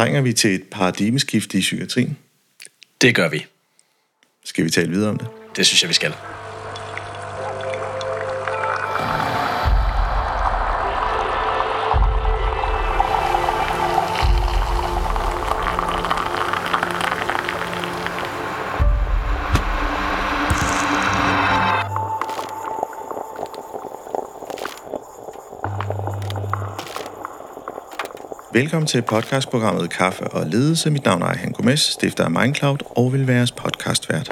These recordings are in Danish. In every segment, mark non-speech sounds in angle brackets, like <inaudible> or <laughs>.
Trænger vi til et paradigmeskift i psykiatrien? Det gør vi. Skal vi tale videre om det? Det synes jeg, vi skal. Velkommen til podcastprogrammet Kaffe og Ledelse. Mit navn er Ejhan Gomes, stifter af Mindcloud og vil være jeres podcastvært.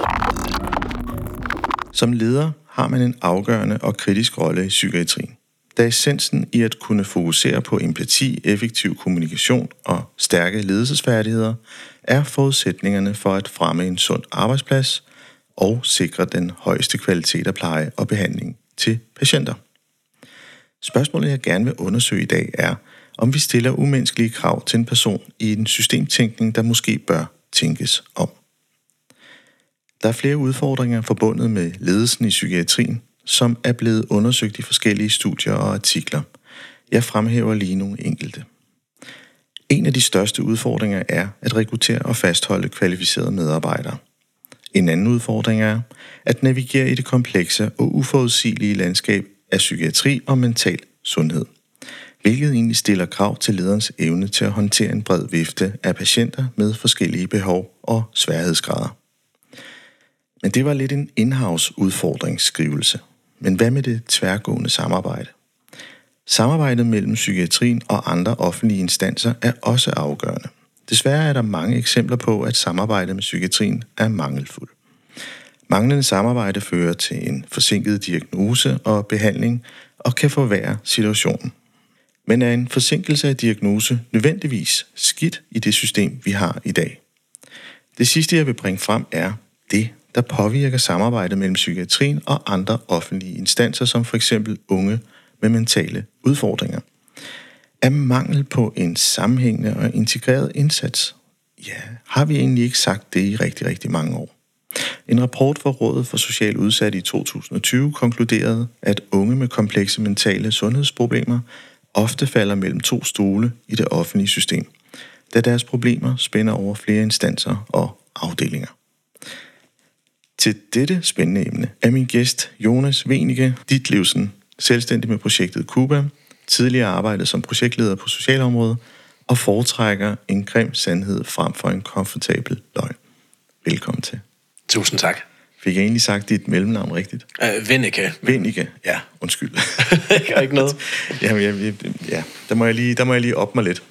Som leder har man en afgørende og kritisk rolle i psykiatrien. Da essensen i at kunne fokusere på empati, effektiv kommunikation og stærke ledelsesfærdigheder er forudsætningerne for at fremme en sund arbejdsplads og sikre den højeste kvalitet af pleje og behandling til patienter. Spørgsmålet, jeg gerne vil undersøge i dag, er, om vi stiller umenneskelige krav til en person i en systemtænkning, der måske bør tænkes om. Der er flere udfordringer forbundet med ledelsen i psykiatrien, som er blevet undersøgt i forskellige studier og artikler. Jeg fremhæver lige nogle enkelte. En af de største udfordringer er at rekruttere og fastholde kvalificerede medarbejdere. En anden udfordring er at navigere i det komplekse og uforudsigelige landskab af psykiatri og mental sundhed hvilket egentlig stiller krav til lederens evne til at håndtere en bred vifte af patienter med forskellige behov og sværhedsgrader. Men det var lidt en in-house udfordringsskrivelse. Men hvad med det tværgående samarbejde? Samarbejdet mellem psykiatrien og andre offentlige instanser er også afgørende. Desværre er der mange eksempler på, at samarbejdet med psykiatrien er mangelfuldt. Manglende samarbejde fører til en forsinket diagnose og behandling og kan forværre situationen. Men er en forsinkelse af diagnose nødvendigvis skidt i det system, vi har i dag? Det sidste, jeg vil bringe frem, er det, der påvirker samarbejdet mellem psykiatrien og andre offentlige instanser, som for eksempel unge med mentale udfordringer. Er mangel på en sammenhængende og integreret indsats? Ja, har vi egentlig ikke sagt det i rigtig, rigtig mange år? En rapport fra Rådet for Social Udsatte i 2020 konkluderede, at unge med komplekse mentale sundhedsproblemer ofte falder mellem to stole i det offentlige system, da deres problemer spænder over flere instanser og afdelinger. Til dette spændende emne er min gæst Jonas Venike Ditlevsen, selvstændig med projektet Kuba, tidligere arbejdet som projektleder på socialområdet og foretrækker en grim sandhed frem for en komfortabel løgn. Velkommen til. Tusind tak. Fik jeg egentlig sagt dit mellemnavn rigtigt? Uh, Vennike. Vennike, ja, undskyld. <laughs> jeg har ikke noget. <laughs> Jamen, jeg, jeg, ja, der må, jeg lige, der må jeg lige op mig lidt.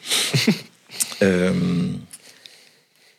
<laughs> øhm,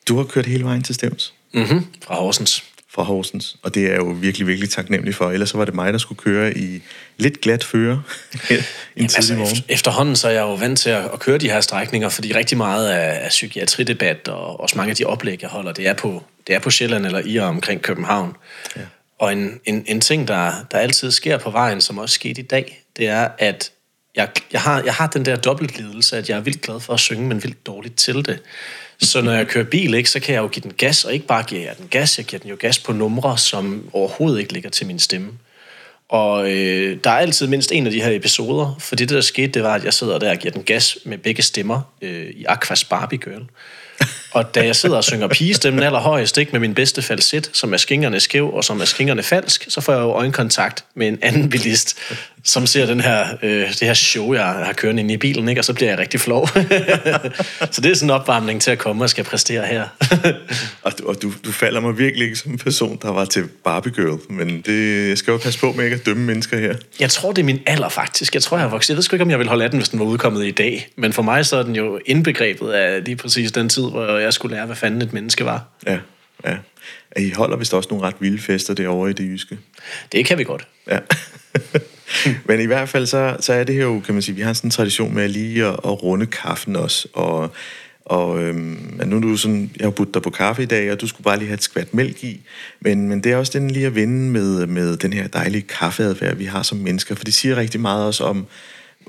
du har kørt hele vejen til Stævns? Mm-hmm. Fra Horsens. Fra Horsens, og det er jeg jo virkelig, virkelig taknemmelig for. Ellers så var det mig, der skulle køre i lidt glat føre en Jamen, altså, morgen. Efterhånden så er jeg jo vant til at, køre de her strækninger, fordi rigtig meget af, af psykiatridebat og også mange af de oplæg, jeg holder, det er på, det er på Sjælland eller i og omkring København. Ja. Og en, en, en ting, der, der altid sker på vejen, som også skete i dag, det er, at jeg, jeg, har, jeg har den der dobbeltlidelse, at jeg er vildt glad for at synge, men vildt dårligt til det. Så når jeg kører bil, ikke, så kan jeg jo give den gas, og ikke bare give jeg den gas, jeg giver den jo gas på numre, som overhovedet ikke ligger til min stemme. Og øh, der er altid mindst en af de her episoder, for det, der skete, det var, at jeg sidder der og giver den gas med begge stemmer øh, i Aquas Barbie Girl. <laughs> Og da jeg sidder og synger pigestemmen allerhøjest, ikke, med min bedste falset, som er skingerne skæv og som er skingerne falsk, så får jeg jo øjenkontakt med en anden bilist, som ser den her, øh, det her show, jeg har kørende inde i bilen, ikke, og så bliver jeg rigtig flov. <laughs> så det er sådan en opvarmning til at komme og skal præstere her. <laughs> og du, og du, du falder mig virkelig ikke som en person, der var til Barbie Girl, men det, jeg skal jo passe på med ikke at dømme mennesker her. Jeg tror, det er min alder faktisk. Jeg tror, jeg har vokset. Jeg ved sgu ikke, om jeg vil holde af den, hvis den var udkommet i dag. Men for mig så er den jo indbegrebet af lige præcis den tid, hvor jeg skulle lære, hvad fanden et menneske var. Ja, ja. I holder vist også nogle ret vilde fester derovre i det jyske. Det kan vi godt. Ja. <laughs> Men i hvert fald, så, så er det her jo, kan man sige, vi har sådan en tradition med at lige at, at runde kaffen også, og og øhm, nu er du sådan, jeg har budt dig på kaffe i dag, og du skulle bare lige have et skvat mælk i. Men, men det er også den lige at vinde med, med den her dejlige kaffeadfærd, vi har som mennesker. For det siger rigtig meget også om,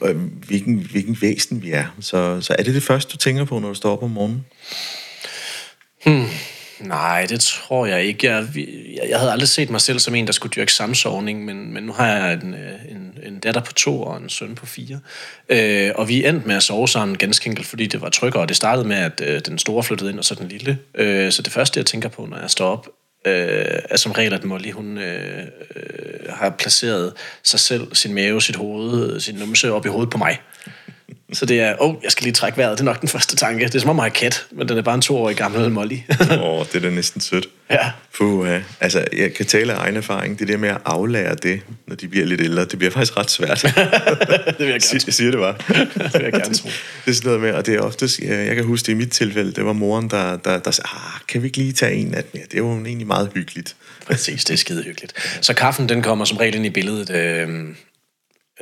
øh, hvilken, hvilken væsen vi er. Så, så er det det første, du tænker på, når du står op om morgenen? Hmm. Nej, det tror jeg ikke. Jeg, jeg, jeg havde aldrig set mig selv som en, der skulle dyrke samsovning, men, men nu har jeg en, øh, en en datter på to og en søn på fire. Øh, og vi endte med at sove sammen ganske enkelt, fordi det var tryggere. Det startede med, at øh, den store flyttede ind, og så den lille. Øh, så det første, jeg tænker på, når jeg står op, øh, er som regel, at Molly hun, øh, øh, har placeret sig selv, sin mave, sit hoved, øh, sin numse op i hovedet på mig. Så det er, åh, oh, jeg skal lige trække vejret. Det er nok den første tanke. Det er som om at have kat, men den er bare en toårig gammel Molly. <laughs> Åh, oh, det er da næsten sødt. Ja. Puh, ja. Altså, jeg kan tale af egen erfaring. Det der med at aflære det, når de bliver lidt ældre, det bliver faktisk ret svært. <laughs> det vil jeg gerne tro. Jeg siger det bare. <laughs> det vil jeg gerne tro. Det er sådan noget med, og det er oftest, jeg kan huske det i mit tilfælde, det var moren, der, der, der sagde, ah, kan vi ikke lige tage en af dem? Ja, det var jo egentlig meget hyggeligt. Præcis, det er skide hyggeligt. Så kaffen, den kommer som regel ind i billedet, øh,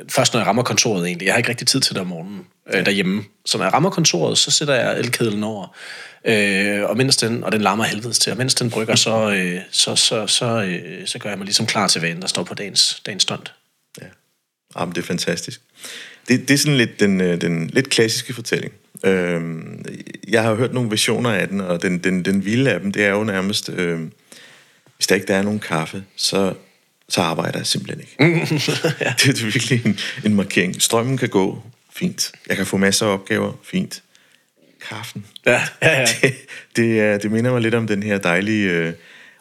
først når jeg rammer kontoret egentlig. Jeg har ikke rigtig tid til det om morgenen øh, derhjemme. Så når jeg rammer kontoret, så sætter jeg elkedlen over. Øh, og mens den, og den larmer helvedes til, og mens den brygger, så, øh, så, så, så, øh, så gør jeg mig ligesom klar til vanen, der står på dagens, dagens stund. Ja, Jamen, det er fantastisk. Det, det er sådan lidt den, øh, den lidt klassiske fortælling. Øh, jeg har hørt nogle versioner af den, og den, den, den vilde af dem, det er jo nærmest, øh, hvis der ikke der er nogen kaffe, så så arbejder jeg simpelthen ikke. <laughs> ja. Det er virkelig en, en markering. Strømmen kan gå, fint. Jeg kan få masser af opgaver, fint. Kaffen. Ja, ja, ja. Det, det, det minder mig lidt om den her dejlige... Øh,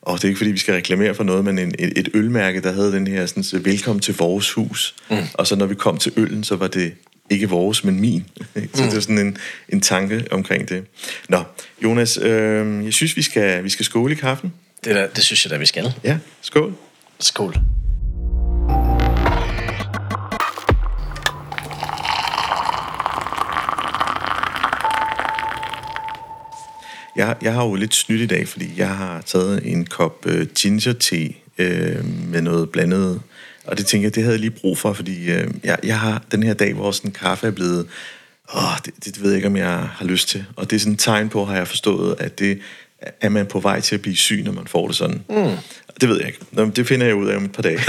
og det er ikke fordi, vi skal reklamere for noget, men en, et, et ølmærke, der havde den her sådan, så, velkommen til vores hus. Mm. Og så når vi kom til øllen, så var det ikke vores, men min. <laughs> så mm. det er sådan en, en tanke omkring det. Nå, Jonas, øh, jeg synes, vi skal, vi skal skåle i kaffen. Det, der, det synes jeg da, vi skal. Ja, skål. Skål. Jeg, jeg har jo lidt snydt i dag, fordi jeg har taget en kop øh, ginger tea øh, med noget blandet. Og det tænker jeg, det havde jeg lige brug for, fordi øh, jeg, jeg har den her dag, hvor sådan kaffe er blevet... Åh, det, det ved jeg ikke, om jeg har lyst til. Og det er sådan et tegn på, har jeg forstået, at det er man på vej til at blive syg, når man får det sådan. Mm. Det ved jeg ikke. Nå, det finder jeg ud af om et par dage.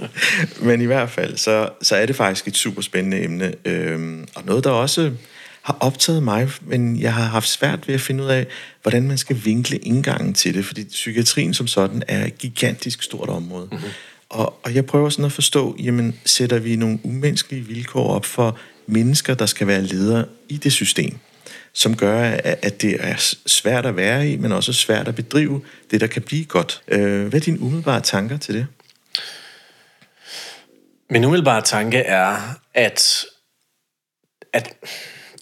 <laughs> Men i hvert fald, så, så er det faktisk et super spændende emne. Øhm, og noget, der også har optaget mig, men jeg har haft svært ved at finde ud af, hvordan man skal vinkle indgangen til det, fordi psykiatrien som sådan er et gigantisk stort område. Mm-hmm. Og, og jeg prøver sådan at forstå, jamen sætter vi nogle umenneskelige vilkår op for mennesker, der skal være ledere i det system? Som gør, at det er svært at være i, men også svært at bedrive det, der kan blive godt. Øh, hvad er dine umiddelbare tanker til det? Min umiddelbare tanke er, at, at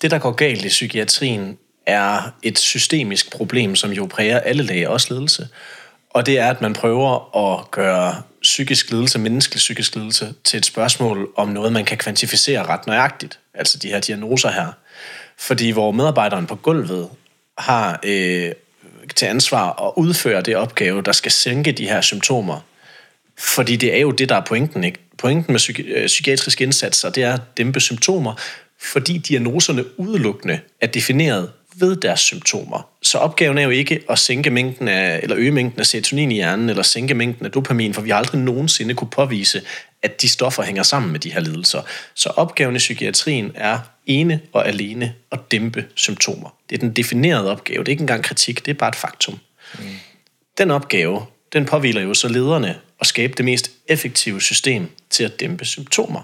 det, der går galt i psykiatrien, er et systemisk problem, som jo præger alle læger, også ledelse. Og det er, at man prøver at gøre psykisk lidelse, menneskelig psykisk lidelse, til et spørgsmål om noget, man kan kvantificere ret nøjagtigt. Altså de her diagnoser her. Fordi hvor medarbejderen på gulvet har øh, til ansvar at udføre det opgave, der skal sænke de her symptomer. Fordi det er jo det, der er pointen. Ikke? Pointen med psyki- øh, psykiatriske indsatser, det er at dæmpe symptomer, fordi diagnoserne udelukkende er defineret ved deres symptomer. Så opgaven er jo ikke at sænke mængden af, eller øge mængden af serotonin i hjernen, eller sænke mængden af dopamin, for vi har aldrig nogensinde kunne påvise, at de stoffer hænger sammen med de her lidelser. Så opgaven i psykiatrien er ene og alene at dæmpe symptomer. Det er den definerede opgave. Det er ikke engang kritik, det er bare et faktum. Mm. Den opgave, den påviler jo så lederne at skabe det mest effektive system til at dæmpe symptomer.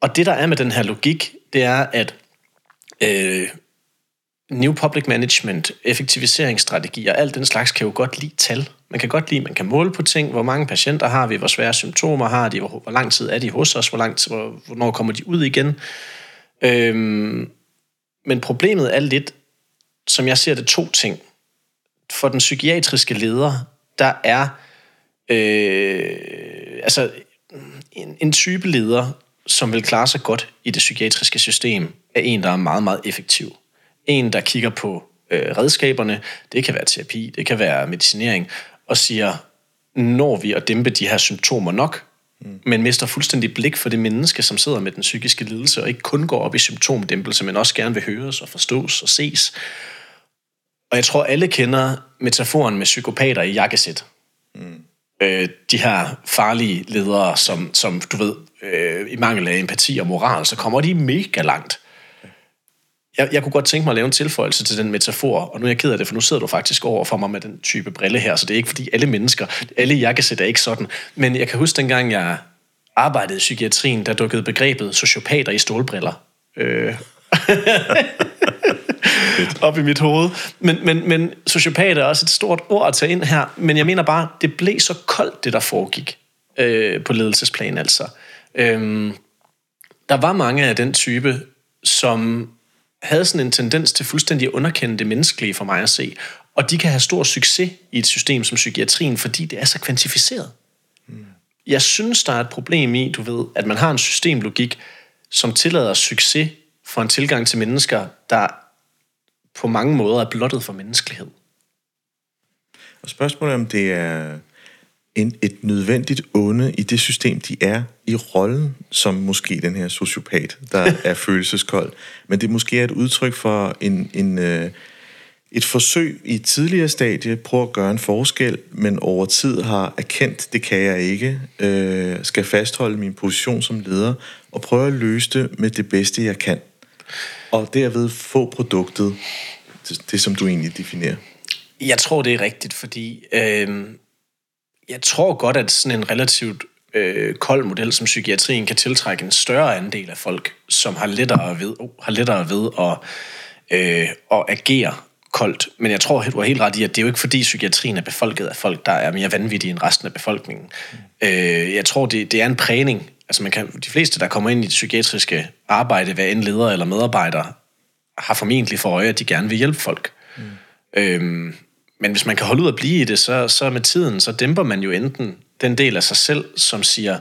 Og det, der er med den her logik, det er, at øh, New Public Management, effektiviseringsstrategier, alt den slags kan jo godt lide tal. Man kan godt lide, man kan måle på ting, hvor mange patienter har vi, hvor svære symptomer har de, hvor, hvor lang tid er de hos os, hvor lang tid, hvor, hvornår kommer de ud igen. Øhm, men problemet er lidt, som jeg ser det, to ting. For den psykiatriske leder, der er øh, altså en, en type leder, som vil klare sig godt i det psykiatriske system, er en, der er meget, meget effektiv. En, der kigger på øh, redskaberne, det kan være terapi, det kan være medicinering, og siger, når vi at dæmpe de her symptomer nok, mm. men mister fuldstændig blik for det menneske, som sidder med den psykiske lidelse, og ikke kun går op i symptomdæmpelse, men også gerne vil høres og forstås og ses. Og jeg tror, alle kender metaforen med psykopater i jakkesæt. Mm. Øh, de her farlige ledere, som, som du ved, øh, i mangel af empati og moral, så kommer de mega langt jeg, jeg kunne godt tænke mig at lave en tilføjelse til den metafor, og nu er jeg ked af det, for nu sidder du faktisk over for mig med den type brille her, så det er ikke fordi alle mennesker, alle jakkesæt er ikke sådan. Men jeg kan huske dengang, jeg arbejdede i psykiatrien, der dukkede begrebet sociopater i stålbriller. Øh. <laughs> op i mit hoved. Men, men, men sociopat er også et stort ord at tage ind her. Men jeg mener bare, det blev så koldt, det der foregik øh, på ledelsesplan altså. Øh, der var mange af den type, som havde sådan en tendens til fuldstændig at underkende det menneskelige for mig at se. Og de kan have stor succes i et system som psykiatrien, fordi det er så kvantificeret. Mm. Jeg synes, der er et problem i, du ved, at man har en systemlogik, som tillader succes for en tilgang til mennesker, der på mange måder er blottet for menneskelighed. Og spørgsmålet er, om det er en, et nødvendigt onde i det system, de er i rollen som måske den her sociopat, der <laughs> er følelseskold. Men det måske er et udtryk for en, en, øh, et forsøg i et tidligere stadie, prøve at gøre en forskel, men over tid har erkendt, det kan jeg ikke, øh, skal fastholde min position som leder, og prøve at løse det med det bedste, jeg kan. Og derved få produktet, det, det som du egentlig definerer. Jeg tror, det er rigtigt, fordi øh, jeg tror godt, at sådan en relativt øh, kold model som psykiatrien kan tiltrække en større andel af folk, som har lettere ved, oh, har lettere ved at, øh, at agere koldt. Men jeg tror, du har helt ret i, at det er jo ikke fordi psykiatrien er befolket af folk, der er mere vanvittige end resten af befolkningen. Mm. Øh, jeg tror, det, det er en prægning. Altså man kan, de fleste, der kommer ind i det psykiatriske arbejde, hvad end leder eller medarbejder, har formentlig for øje, at de gerne vil hjælpe folk. Mm. Øhm, men hvis man kan holde ud at blive i det, så, så med tiden, så dæmper man jo enten den del af sig selv, som siger,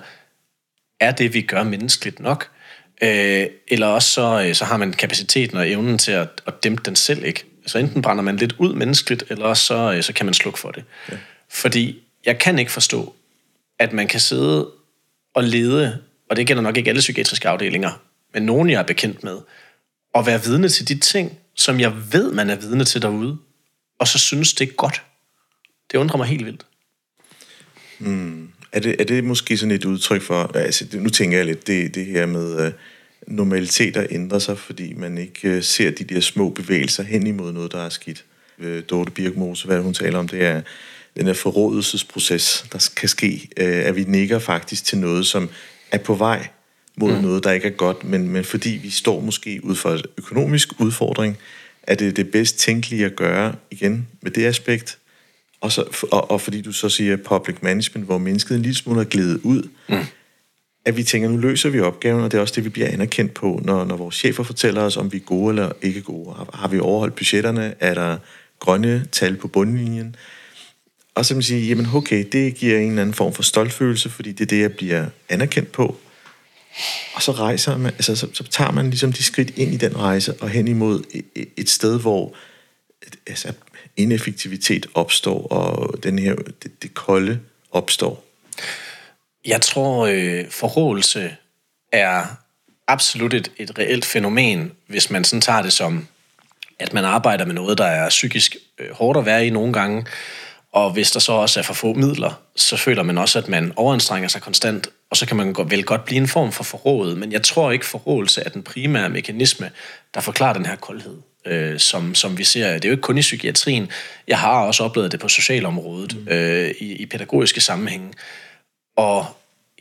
er det, vi gør menneskeligt nok? Øh, eller også så, øh, så har man kapaciteten og evnen til at, at dæmpe den selv, ikke? Så enten brænder man lidt ud menneskeligt, eller også så, øh, så kan man slukke for det. Ja. Fordi jeg kan ikke forstå, at man kan sidde og lede, og det gælder nok ikke alle psykiatriske afdelinger, men nogen, jeg er bekendt med, og være vidne til de ting, som jeg ved, man er vidne til derude, og så synes, det er godt. Det undrer mig helt vildt. Mm. Er, det, er det måske sådan et udtryk for, altså nu tænker jeg lidt, det, det her med uh, normaliteter ændrer sig, fordi man ikke uh, ser de der små bevægelser hen imod noget, der er skidt. Uh, Dorte Birkmose, hvad hun taler om, det er den her forrådelsesproces, der kan ske, uh, at vi nikker faktisk til noget, som er på vej mod mm. noget, der ikke er godt, men, men fordi vi står måske ud for en økonomisk udfordring, er det det bedst tænkelige at gøre igen med det aspekt, og, så, og, og fordi du så siger public management, hvor mennesket en lille smule er glædet ud, mm. at vi tænker, nu løser vi opgaven, og det er også det, vi bliver anerkendt på, når, når vores chefer fortæller os, om vi er gode eller ikke gode. Har, har vi overholdt budgetterne? Er der grønne tal på bundlinjen? Og så man sige, jamen okay, det giver en eller anden form for stoltfølelse, fordi det er det, jeg bliver anerkendt på. Og så rejser man, altså så, så tager man ligesom de skridt ind i den rejse og hen imod et, et sted, hvor altså, ineffektivitet opstår, og den her, det, det kolde opstår. Jeg tror, øh, forrådelse er absolut et, et reelt fænomen, hvis man sådan tager det som, at man arbejder med noget, der er psykisk øh, hårdt at være i nogle gange, og hvis der så også er for få midler, så føler man også, at man overanstrenger sig konstant, og så kan man vel godt blive en form for forrådet. Men jeg tror ikke, forrådelse er den primære mekanisme, der forklarer den her koldhed, øh, som, som vi ser. Det er jo ikke kun i psykiatrien. Jeg har også oplevet det på socialområdet, mm. øh, i, i pædagogiske sammenhænge. Og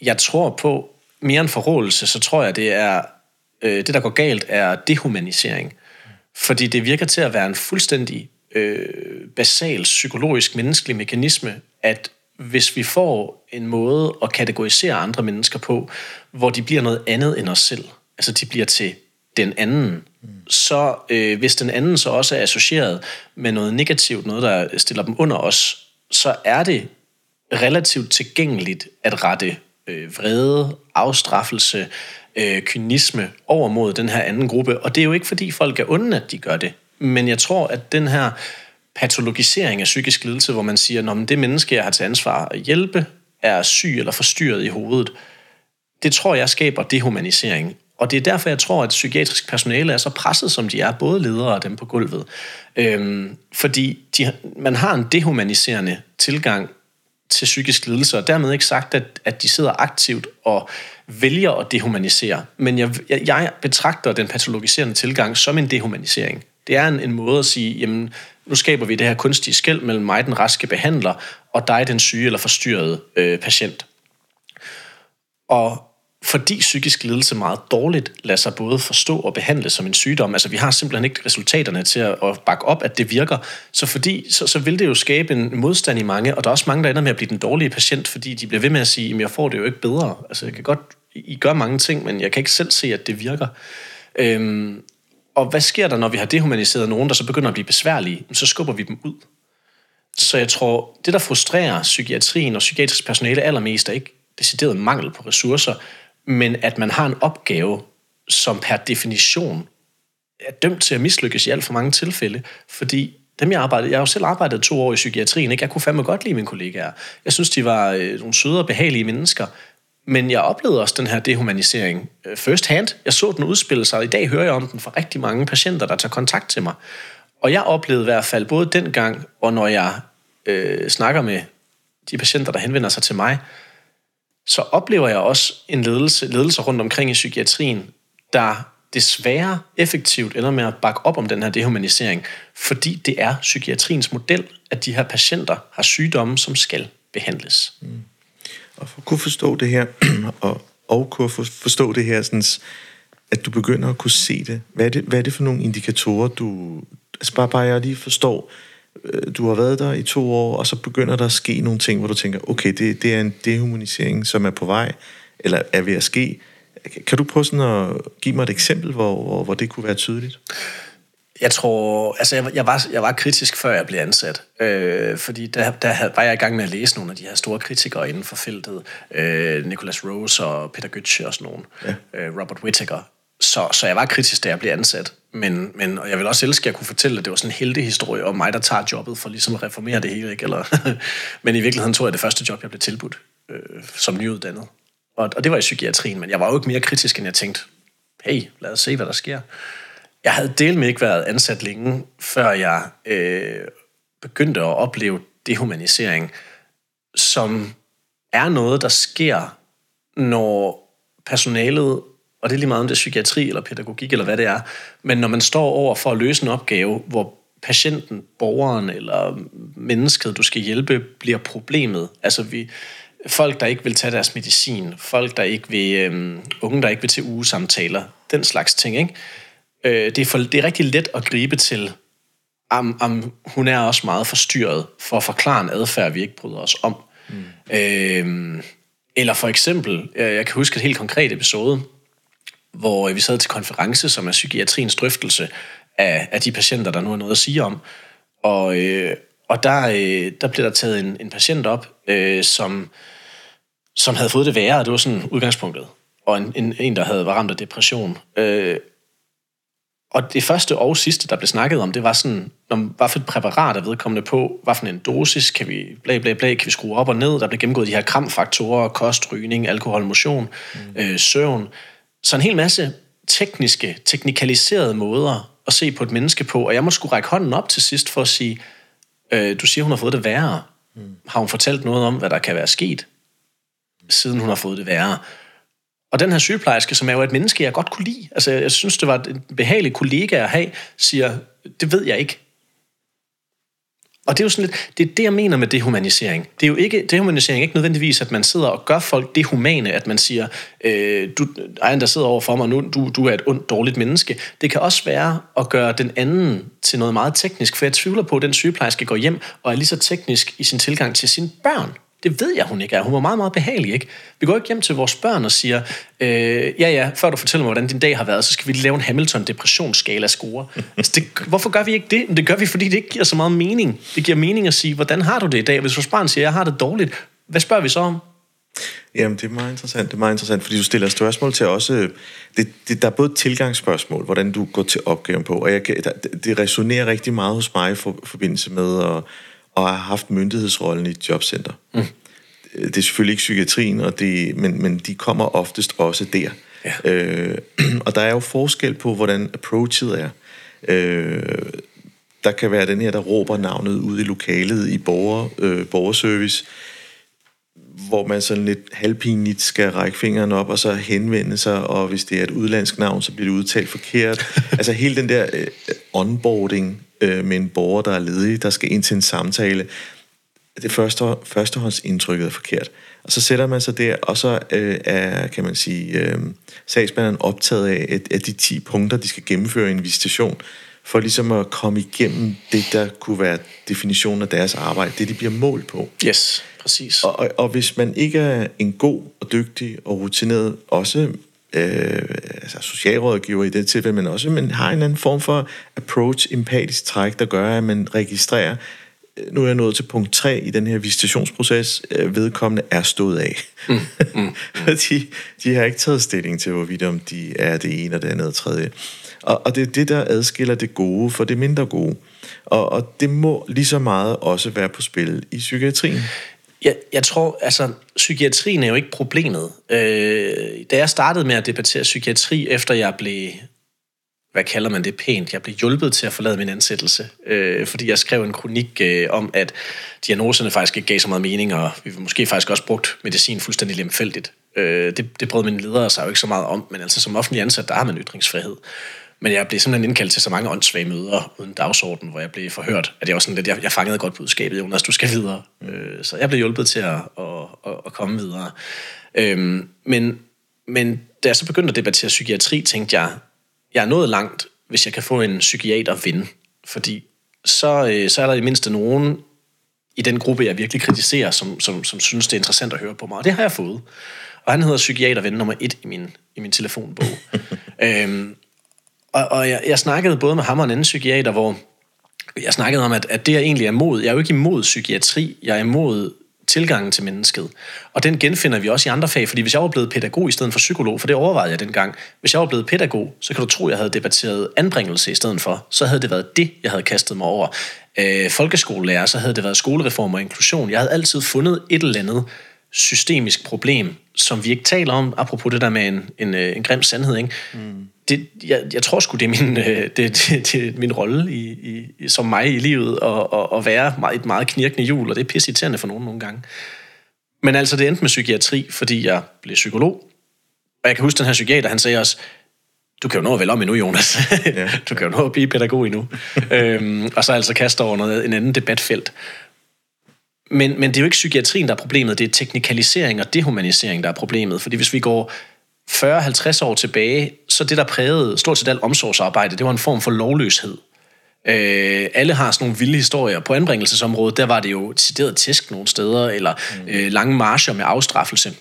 jeg tror på, mere end forrådelse, så tror jeg, det er øh, det, der går galt, er dehumanisering. Fordi det virker til at være en fuldstændig øh, basal psykologisk menneskelig mekanisme, at hvis vi får en måde at kategorisere andre mennesker på, hvor de bliver noget andet end os selv, altså de bliver til den anden, mm. så øh, hvis den anden så også er associeret med noget negativt, noget der stiller dem under os, så er det relativt tilgængeligt at rette øh, vrede, afstraffelse, øh, kynisme over mod den her anden gruppe. Og det er jo ikke fordi folk er onde, at de gør det. Men jeg tror, at den her patologisering af psykisk lidelse, hvor man siger, at det menneske, jeg har til ansvar at hjælpe, er syg eller forstyrret i hovedet, det tror jeg skaber dehumanisering. Og det er derfor, jeg tror, at psykiatrisk personale er så presset, som de er, både ledere og dem på gulvet. Øhm, fordi de, man har en dehumaniserende tilgang til psykisk lidelse, og dermed ikke sagt, at, at de sidder aktivt og vælger at dehumanisere. Men jeg, jeg betragter den patologiserende tilgang som en dehumanisering. Det er en, en måde at sige, jamen, nu skaber vi det her kunstige skæld mellem mig, den raske behandler, og dig, den syge eller forstyrrede øh, patient. Og fordi psykisk lidelse meget dårligt lader sig både forstå og behandle som en sygdom. Altså vi har simpelthen ikke resultaterne til at, at bakke op, at det virker. Så fordi så, så vil det jo skabe en modstand i mange, og der er også mange, der ender med at blive den dårlige patient, fordi de bliver ved med at sige, at jeg får det jo ikke bedre. Altså jeg kan godt, I gør mange ting, men jeg kan ikke selv se, at det virker. Øhm, og hvad sker der, når vi har dehumaniseret nogen, der så begynder at blive besværlige? Så skubber vi dem ud. Så jeg tror, det der frustrerer psykiatrien og psykiatrisk personale allermest, er ikke decideret mangel på ressourcer, men at man har en opgave, som per definition er dømt til at mislykkes i alt for mange tilfælde, fordi dem jeg arbejdede, jeg har jo selv arbejdet to år i psykiatrien, ikke? jeg kunne fandme godt lide mine kollegaer. Jeg synes, de var øh, nogle søde og behagelige mennesker, men jeg oplevede også den her dehumanisering øh, first hand. Jeg så den udspille sig, og i dag hører jeg om den fra rigtig mange patienter, der tager kontakt til mig. Og jeg oplevede i hvert fald både dengang, og når jeg øh, snakker med de patienter, der henvender sig til mig, så oplever jeg også en ledelse, ledelse rundt omkring i psykiatrien, der desværre effektivt ender med at bakke op om den her dehumanisering, fordi det er psykiatriens model, at de her patienter har sygdomme, som skal behandles. Mm. Og for at kunne forstå det her, <clears throat> og, og kunne forstå det her, sådan, at du begynder at kunne se det, hvad er det, hvad er det for nogle indikatorer, du... Altså bare, bare jeg lige forstår, øh, du har været der i to år, og så begynder der at ske nogle ting, hvor du tænker, okay, det, det er en dehumanisering, som er på vej, eller er ved at ske. Kan du prøve sådan at give mig et eksempel, hvor, hvor, hvor det kunne være tydeligt? Jeg tror, altså jeg, jeg, var, jeg var kritisk, før jeg blev ansat. Øh, fordi der, der var jeg i gang med at læse nogle af de her store kritikere inden for feltet. Øh, Nicholas Rose og Peter Götze og sådan nogle. Ja. Øh, Robert Whittaker. Så, så jeg var kritisk, da jeg blev ansat. Men, men og jeg vil også elske, at jeg kunne fortælle, at det var sådan en heldig historie om mig, der tager jobbet for ligesom at reformere det hele. Ikke? Eller, <laughs> men i virkeligheden tror jeg, det første job, jeg blev tilbudt øh, som nyuddannet. Og, og det var i psykiatrien, men jeg var jo ikke mere kritisk, end jeg tænkte, hey, lad os se, hvad der sker. Jeg havde delt med ikke været ansat længe, før jeg øh, begyndte at opleve dehumanisering, som er noget, der sker, når personalet og det er lige meget om det er psykiatri eller pædagogik eller hvad det er, men når man står over for at løse en opgave, hvor patienten, borgeren eller mennesket, du skal hjælpe, bliver problemet. Altså vi, folk, der ikke vil tage deres medicin, folk, der ikke vil, øh, unge, der ikke vil til ugesamtaler, den slags ting, ikke? Øh, det, er for, det er rigtig let at gribe til, om, om hun er også meget forstyrret for at forklare en adfærd, vi ikke bryder os om. Mm. Øh, eller for eksempel, jeg kan huske et helt konkret episode, hvor vi sad til konference, som er psykiatriens drøftelse af, af de patienter, der nu er noget at sige om. Og, øh, og der, øh, der blev der taget en, en patient op, øh, som, som havde fået det værre, og det var sådan udgangspunktet. Og en, en, en der havde var ramt af depression. Øh, og det første og sidste, der blev snakket om, det var sådan, om, hvad for et præparat er vedkommende på, hvad for en dosis, kan vi, bla, bla, bla, kan vi skrue op og ned, der blev gennemgået de her kramfaktorer, kost, rygning, alkohol, motion, mm. øh, søvn. Så en hel masse tekniske, teknikaliserede måder at se på et menneske på, og jeg må skulle række hånden op til sidst for at sige, øh, du siger, hun har fået det værre. Mm. Har hun fortalt noget om, hvad der kan være sket, siden hun har fået det værre? Og den her sygeplejerske, som er jo et menneske, jeg godt kunne lide, altså jeg synes, det var en behagelig kollega at have, siger, det ved jeg ikke. Og det er jo sådan lidt, det er det, jeg mener med dehumanisering. Det er jo ikke, dehumanisering er ikke nødvendigvis, at man sidder og gør folk dehumane, at man siger, øh, du, ejen, der sidder over for mig nu, du, du er et ondt, dårligt menneske. Det kan også være at gøre den anden til noget meget teknisk, for jeg tvivler på, at den sygeplejerske går hjem og er lige så teknisk i sin tilgang til sine børn. Det ved jeg, hun ikke er. Hun var meget, meget behagelig, ikke? Vi går ikke hjem til vores børn og siger, øh, ja, ja, før du fortæller mig, hvordan din dag har været, så skal vi lave en Hamilton-depressionsskala-score. <laughs> altså, det, hvorfor gør vi ikke det? Det gør vi, fordi det ikke giver så meget mening. Det giver mening at sige, hvordan har du det i dag? Hvis vores barn siger, jeg har det dårligt, hvad spørger vi så om? Jamen, det er meget interessant, det er meget interessant, fordi du stiller spørgsmål til også, det, det, der er både tilgangsspørgsmål, hvordan du går til opgaven på, og jeg, der, det resonerer rigtig meget hos mig i for, forbindelse med at og har haft myndighedsrollen i et jobcenter. Mm. Det er selvfølgelig ikke psykiatrien, og det, men, men de kommer oftest også der. Ja. Øh, <clears throat> og der er jo forskel på, hvordan approachet er. Øh, der kan være den her, der råber navnet ud i lokalet i borger, øh, borgerservice, hvor man sådan lidt halvpinligt skal række fingeren op og så henvende sig, og hvis det er et udlandsk navn, så bliver det udtalt forkert. <laughs> altså hele den der øh, onboarding øh, med en borger, der er ledig, der skal ind til en samtale. det første, førstehåndsindtrykket er forkert. Og så sætter man sig der, og så øh, er, kan man sige, øh, sagsbehandleren optaget af, at, at de 10 punkter, de skal gennemføre i en visitation, for ligesom at komme igennem det, der kunne være definitionen af deres arbejde, det de bliver målt på. Yes, præcis. Og, og, og hvis man ikke er en god og dygtig og rutineret, også øh, altså socialrådgiver i det tilfælde, men også man har en anden form for approach, empatisk træk, der gør, at man registrerer, øh, nu er jeg nået til punkt 3 i den her visitationsproces, øh, vedkommende er stået af. Mm, mm, <laughs> mm. Fordi de har ikke taget stilling til, hvorvidt om de er det ene og det andet og tredje. Og, og det er det, der adskiller det gode for det mindre gode. Og, og det må lige så meget også være på spil i psykiatrien. Jeg, jeg tror, altså, psykiatrien er jo ikke problemet. Øh, da jeg startede med at debattere psykiatri, efter jeg blev, hvad kalder man det pænt, jeg blev hjulpet til at forlade min ansættelse, øh, fordi jeg skrev en kronik øh, om, at diagnoserne faktisk ikke gav så meget mening, og vi måske faktisk også brugt medicin fuldstændig lemfældigt. Øh, det, det brød mine ledere sig jo ikke så meget om, men altså som offentlig ansat, der har man ytringsfrihed. Men jeg blev simpelthen indkaldt til så mange åndssvage møder uden dagsorden, hvor jeg blev forhørt, at jeg var sådan lidt, jeg, jeg fangede godt budskabet, Jonas, du skal videre. Mm. Øh, så jeg blev hjulpet til at, at, at, at komme videre. Øhm, men, men da jeg så begyndte at debattere psykiatri, tænkte jeg, jeg er nået langt, hvis jeg kan få en psykiater ven. Fordi så, øh, så er der i mindste nogen i den gruppe, jeg virkelig kritiserer, som, som, som synes, det er interessant at høre på mig. Og det har jeg fået. Og han hedder psykiaterven nummer et i min, i min telefonbog. <laughs> øhm, og, og jeg, jeg snakkede både med ham og en anden psykiater, hvor jeg snakkede om, at, at det jeg egentlig er imod, jeg er jo ikke imod psykiatri, jeg er imod tilgangen til mennesket. Og den genfinder vi også i andre fag, fordi hvis jeg var blevet pædagog i stedet for psykolog, for det overvejede jeg dengang, hvis jeg var blevet pædagog, så kan du tro, jeg havde debatteret anbringelse i stedet for. Så havde det været det, jeg havde kastet mig over. Øh, folkeskolelærer, så havde det været skolereform og inklusion. Jeg havde altid fundet et eller andet systemisk problem, som vi ikke taler om, apropos det der med en, en, øh, en grim sandhed. Ikke? Mm det, jeg, jeg tror sgu, det er min, øh, det, det, det min rolle i, i, som mig i livet, at, at, at være et meget knirkende hjul, og det er pissiterende for nogen nogle gange. Men altså, det endte med psykiatri, fordi jeg blev psykolog. Og jeg kan huske den her psykiater, han sagde også, du kan jo nå at vælge om endnu, Jonas. <laughs> Ja. du kan jo nå at blive pædagog endnu. <laughs> øhm, og så altså kaste over noget, en anden debatfelt. Men, men det er jo ikke psykiatrien, der er problemet, det er teknikalisering og dehumanisering, der er problemet. Fordi hvis vi går 40-50 år tilbage, så det, der prægede stort set alt omsorgsarbejde, det var en form for lovløshed. Øh, alle har sådan nogle vilde historier. På anbringelsesområdet, der var det jo citeret tæsk nogle steder, eller mm. øh, lange marcher med afstraffelse.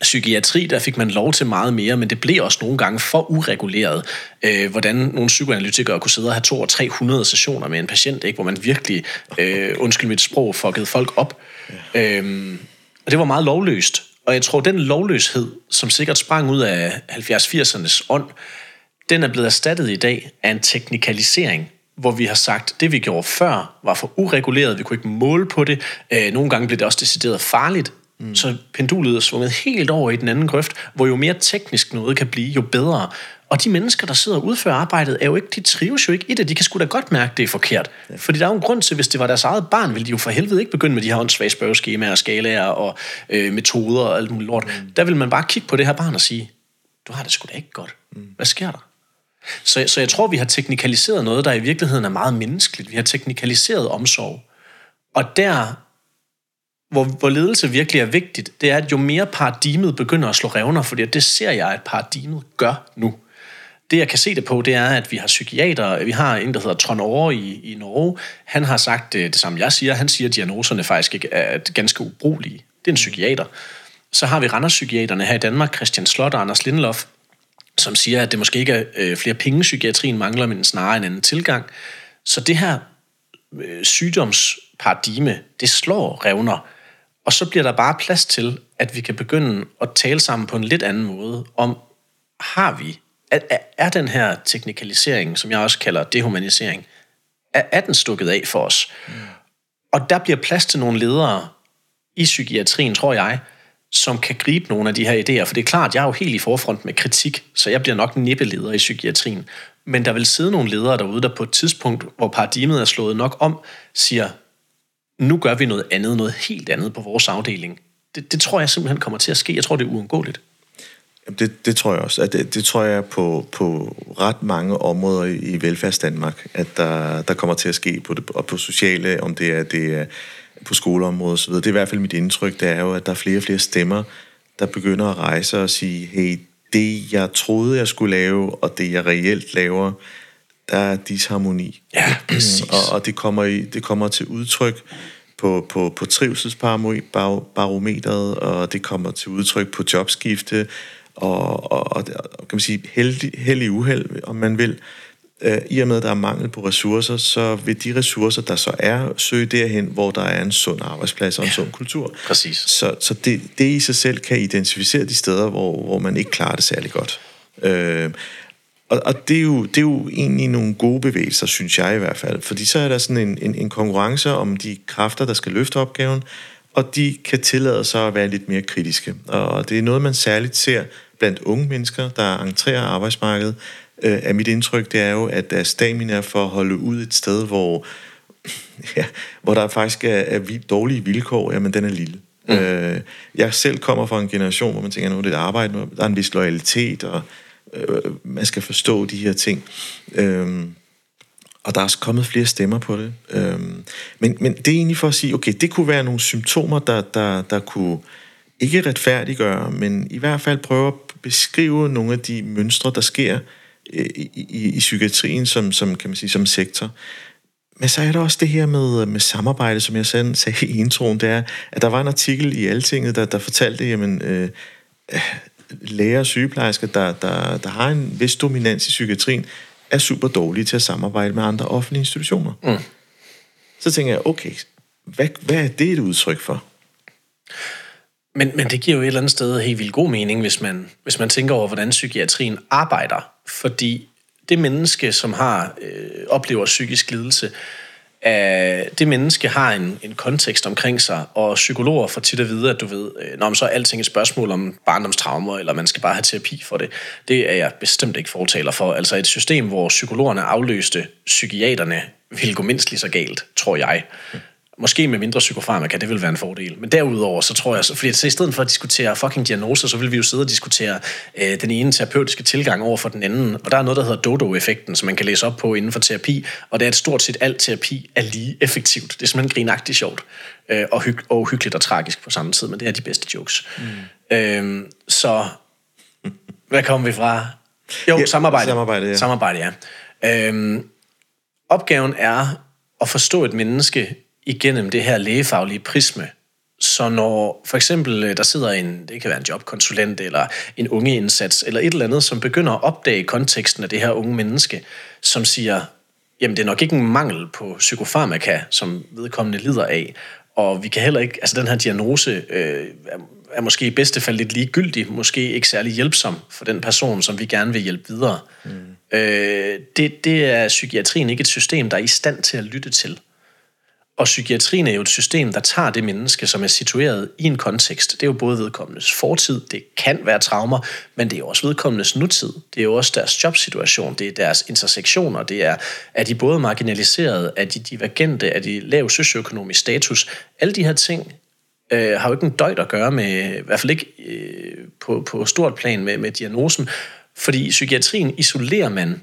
Psykiatri, der fik man lov til meget mere, men det blev også nogle gange for ureguleret, øh, hvordan nogle psykoanalytikere kunne sidde og have to og 300 sessioner med en patient, ikke, hvor man virkelig, øh, undskyld mit sprog, fuckede folk op. Ja. Øh, og det var meget lovløst. Og jeg tror, den lovløshed, som sikkert sprang ud af 70-80'ernes ånd, den er blevet erstattet i dag af en teknikalisering, hvor vi har sagt, det vi gjorde før var for ureguleret, vi kunne ikke måle på det. Øh, nogle gange blev det også decideret farligt. Mm. Så pendulet er svunget helt over i den anden grøft, hvor jo mere teknisk noget kan blive, jo bedre. Og de mennesker, der sidder og udfører arbejdet, er jo ikke, de trives jo ikke i det. De kan sgu da godt mærke, det er forkert. Ja. Fordi der er jo en grund til, hvis det var deres eget barn, ville de jo for helvede ikke begynde med de her åndssvage spørgeskemaer, skalaer og øh, metoder og alt muligt lort. Mm. Der vil man bare kigge på det her barn og sige, du har det sgu da ikke godt. Mm. Hvad sker der? Så, så jeg tror, vi har teknikaliseret noget, der i virkeligheden er meget menneskeligt. Vi har teknikaliseret omsorg. Og der, hvor, hvor ledelse virkelig er vigtigt, det er, at jo mere paradigmet begynder at slå revner, fordi det ser jeg, at paradigmet gør nu det, jeg kan se det på, det er, at vi har psykiater. Vi har en, der hedder Trond Aare i, i Norge. Han har sagt det, det samme, jeg siger. Han siger, at diagnoserne faktisk ikke er ganske ubrugelige. Det er en psykiater. Så har vi Randers-psykiaterne her i Danmark, Christian Slot og Anders Lindelof, som siger, at det måske ikke er øh, flere penge, psykiatrien mangler, men snarere en anden tilgang. Så det her øh, sygdomsparadigme, det slår revner. Og så bliver der bare plads til, at vi kan begynde at tale sammen på en lidt anden måde om, har vi er, er den her teknikalisering, som jeg også kalder dehumanisering, er, er den stukket af for os? Mm. Og der bliver plads til nogle ledere i psykiatrien, tror jeg, som kan gribe nogle af de her idéer. For det er klart, jeg er jo helt i forfront med kritik, så jeg bliver nok nippeleder i psykiatrien. Men der vil sidde nogle ledere derude, der på et tidspunkt, hvor paradigmet er slået nok om, siger, nu gør vi noget andet, noget helt andet på vores afdeling. Det, det tror jeg simpelthen kommer til at ske. Jeg tror, det er uundgåeligt. Det, det tror jeg også. At det, det tror jeg på, på ret mange områder i velfærds Danmark, at der, der kommer til at ske på det, og på sociale, om det er, det er på skoleområdet osv. Det er i hvert fald mit indtryk, det er jo, at der er flere og flere stemmer, der begynder at rejse og sige, hey, det jeg troede, jeg skulle lave, og det jeg reelt laver, der er disharmoni. Ja, præcis. og, og det, kommer i, det kommer til udtryk på, på, på trivselsbarometeret, og det kommer til udtryk på jobskifte, og, og, og kan man sige, heldig, heldig uheld, om man vil. Øh, I og med, at der er mangel på ressourcer, så vil de ressourcer, der så er, søge derhen, hvor der er en sund arbejdsplads og en ja, sund kultur. Præcis. Så, så det, det i sig selv kan identificere de steder, hvor, hvor man ikke klarer det særlig godt. Øh, og, og det, er jo, det er jo egentlig nogle gode bevægelser, synes jeg i hvert fald. Fordi så er der sådan en, en, en konkurrence om de kræfter, der skal løfte opgaven, og de kan tillade sig at være lidt mere kritiske. Og det er noget, man særligt ser blandt unge mennesker, der entrerer arbejdsmarkedet. Øh, af mit indtryk, det er jo, at der stamina for at holde ud et sted, hvor, <laughs> ja, hvor der faktisk er, er dårlige vilkår, jamen den er lille. Mm. Øh, jeg selv kommer fra en generation, hvor man tænker, det er et arbejde, der er en vis loyalitet, og øh, man skal forstå de her ting. Øh, og der er også kommet flere stemmer på det. Øhm, men, men det er egentlig for at sige, okay, det kunne være nogle symptomer, der, der, der kunne ikke retfærdiggøre, men i hvert fald prøve at beskrive nogle af de mønstre, der sker øh, i, i, i psykiatrien som, som, kan man sige, som sektor. Men så er der også det her med, med samarbejde, som jeg sagde, sagde i introen, det er, at der var en artikel i Altinget, der, der fortalte, jamen, øh, øh læger og sygeplejersker, der, der, der har en vis dominans i psykiatrien, er super dårlige til at samarbejde med andre offentlige institutioner. Mm. Så tænker jeg, okay, hvad, hvad er det et udtryk for? Men, men det giver jo et eller andet sted helt vildt god mening, hvis man, hvis man tænker over, hvordan psykiatrien arbejder. Fordi det menneske, som har øh, oplever psykisk lidelse, at det menneske har en, en kontekst omkring sig, og psykologer får tit at vide, at du ved, øh, når man så er alting et spørgsmål om barndomstraumer, eller man skal bare have terapi for det, det er jeg bestemt ikke fortaler for. Altså et system, hvor psykologerne afløste psykiaterne, ville gå mindst lige så galt, tror jeg. Måske med mindre psykofarmaka, det vil være en fordel. Men derudover, så tror jeg, fordi så i stedet for at diskutere fucking diagnoser, så vil vi jo sidde og diskutere øh, den ene terapeutiske tilgang over for den anden. Og der er noget, der hedder dodo-effekten, som man kan læse op på inden for terapi. Og det er, at stort set alt terapi er lige effektivt. Det er simpelthen grinagtigt sjovt. Øh, og, hyg- og hyggeligt og tragisk på samme tid, men det er de bedste jokes. Mm. Øh, så, hvad kommer vi fra? Jo, ja, samarbejde. Samarbejde, ja. Samarbejde, ja. Øh, opgaven er at forstå et menneske igennem det her lægefaglige prisme. Så når for eksempel øh, der sidder en, det kan være en jobkonsulent eller en ungeindsats eller et eller andet, som begynder at opdage konteksten af det her unge menneske, som siger, jamen det er nok ikke en mangel på psykofarmaka, som vedkommende lider af, og vi kan heller ikke, altså den her diagnose øh, er måske i bedste fald lidt ligegyldig, måske ikke særlig hjælpsom for den person, som vi gerne vil hjælpe videre. Mm. Øh, det, det er psykiatrien ikke et system, der er i stand til at lytte til. Og psykiatrien er jo et system, der tager det menneske, som er situeret i en kontekst. Det er jo både vedkommendes fortid, det kan være traumer, men det er jo også vedkommendes nutid. Det er jo også deres jobsituation, det er deres intersektioner, det er, er de både marginaliserede, er de divergente, er de lav socioøkonomisk status. Alle de her ting øh, har jo ikke en døjt at gøre med, i hvert fald ikke øh, på, på stort plan med, med diagnosen, fordi i psykiatrien isolerer man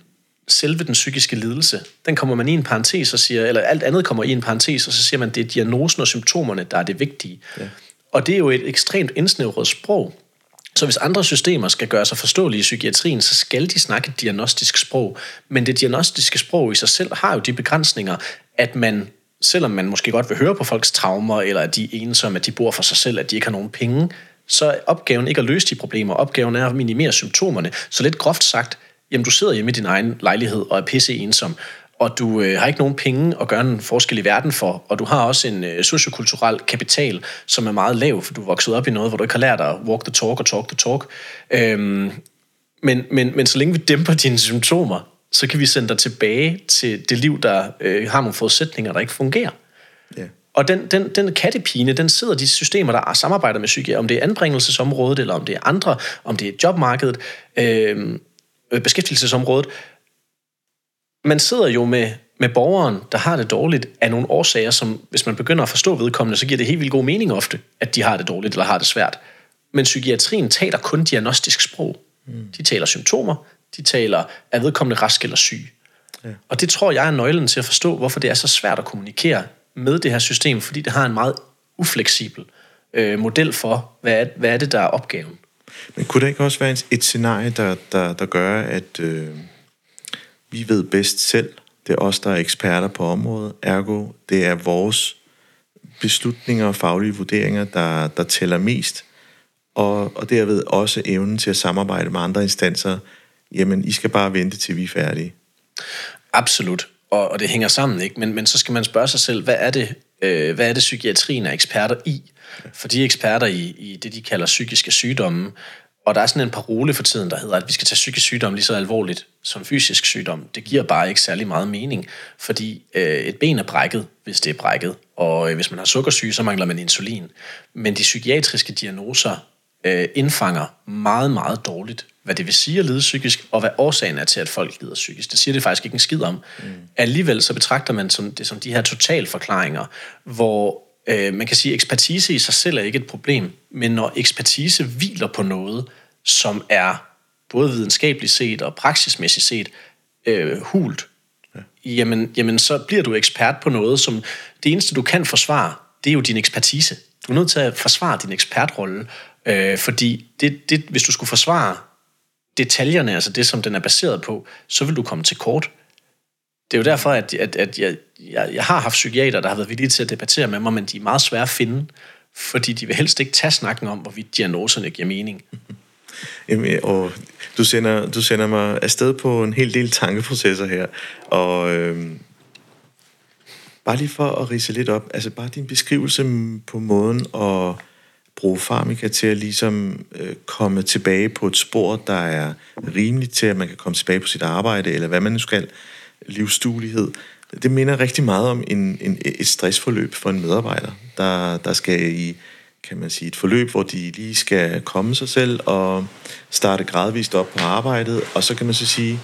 selve den psykiske lidelse, den kommer man i en parentes og siger, eller alt andet kommer i en parentes, og så siger man, det er diagnosen og symptomerne, der er det vigtige. Ja. Og det er jo et ekstremt indsnævret sprog. Så hvis andre systemer skal gøre sig forståelige i psykiatrien, så skal de snakke diagnostisk sprog. Men det diagnostiske sprog i sig selv har jo de begrænsninger, at man, selvom man måske godt vil høre på folks traumer, eller at de er ensomme, at de bor for sig selv, at de ikke har nogen penge, så er opgaven ikke at løse de problemer. Opgaven er at minimere symptomerne. Så lidt groft sagt, jamen du sidder hjemme i din egen lejlighed og er pisse ensom, og du øh, har ikke nogen penge at gøre en forskel i verden for, og du har også en øh, sociokulturel kapital, som er meget lav, for du er vokset op i noget, hvor du ikke har lært at walk the talk og talk the talk. Øhm, men, men, men så længe vi dæmper dine symptomer, så kan vi sende dig tilbage til det liv, der øh, har nogle forudsætninger, der ikke fungerer. Yeah. Og den, den, den kattepine, den sidder de systemer, der samarbejder med psykiatri, om det er anbringelsesområdet, eller om det er andre, om det er jobmarkedet, øh, øh, beskæftigelsesområdet. Man sidder jo med, med borgeren, der har det dårligt, af nogle årsager, som hvis man begynder at forstå vedkommende, så giver det helt vildt god mening ofte, at de har det dårligt eller har det svært. Men psykiatrien taler kun diagnostisk sprog. Mm. De taler symptomer, de taler, er vedkommende rask eller syg. Ja. Og det tror jeg er nøglen til at forstå, hvorfor det er så svært at kommunikere med det her system, fordi det har en meget ufleksibel øh, model for, hvad er, hvad er det, der er opgaven. Men kunne det ikke også være et scenarie, der, der, der gør, at øh, vi ved bedst selv, det er os, der er eksperter på området, ergo det er vores beslutninger og faglige vurderinger, der, der tæller mest, og, og derved også evnen til at samarbejde med andre instanser. Jamen, I skal bare vente til vi er færdige. Absolut, og, og det hænger sammen, ikke? Men, men så skal man spørge sig selv, hvad er det, øh, hvad er det psykiatrien er eksperter i? For de er eksperter i, i det, de kalder psykiske sygdomme, og der er sådan en parole for tiden, der hedder, at vi skal tage psykisk sygdom lige så alvorligt som fysisk sygdom. Det giver bare ikke særlig meget mening, fordi øh, et ben er brækket, hvis det er brækket, og øh, hvis man har sukkersyge, så mangler man insulin. Men de psykiatriske diagnoser øh, indfanger meget, meget dårligt, hvad det vil sige at lide psykisk, og hvad årsagen er til, at folk lider psykisk. Det siger det faktisk ikke en skid om. Mm. Alligevel så betragter man som, det som de her totalforklaringer, hvor øh, man kan sige, at ekspertise i sig selv er ikke et problem, men når ekspertise hviler på noget, som er både videnskabeligt set og praksismæssigt set øh, hult, ja. jamen, jamen så bliver du ekspert på noget, som det eneste, du kan forsvare, det er jo din ekspertise. Du er nødt til at forsvare din ekspertrolle, øh, fordi det, det, hvis du skulle forsvare detaljerne, altså det, som den er baseret på, så vil du komme til kort. Det er jo derfor, at, at, at jeg, jeg, jeg har haft psykiater, der har været villige til at debattere med mig, men de er meget svære at finde, fordi de vil helst ikke tage snakken om, hvorvidt diagnoserne giver mening. <laughs> Jamen, og du sender, du sender mig afsted på en hel del tankeprocesser her, og øhm, bare lige for at rise lidt op, altså bare din beskrivelse på måden at bruge farmika til at ligesom øh, komme tilbage på et spor, der er rimeligt til, at man kan komme tilbage på sit arbejde, eller hvad man nu skal, livsduelighed. Det minder rigtig meget om en, en, et stressforløb for en medarbejder, der, der skal i kan man sige, et forløb, hvor de lige skal komme sig selv og starte gradvist op på arbejdet, og så kan man så sige,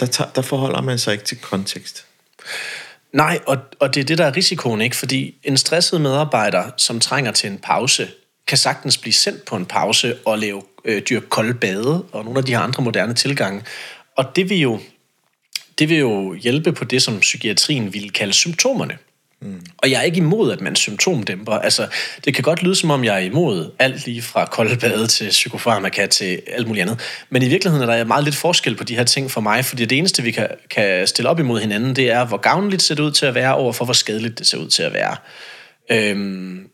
der, tager, der forholder man sig ikke til kontekst. Nej, og, og det er det, der er risikoen, ikke? Fordi en stresset medarbejder, som trænger til en pause, kan sagtens blive sendt på en pause og lave øh, dyr kolde bade og nogle af de her andre moderne tilgange. Og det vil jo, det vil jo hjælpe på det, som psykiatrien ville kalde symptomerne. Mm. Og jeg er ikke imod, at man symptomdæmper. Altså, det kan godt lyde, som om jeg er imod alt lige fra koldbade til psykofarmaka til alt muligt andet. Men i virkeligheden er der meget lidt forskel på de her ting for mig, fordi det eneste, vi kan, kan stille op imod hinanden, det er, hvor gavnligt ser det ud til at være, overfor hvor skadeligt det ser ud til at være. Øhm,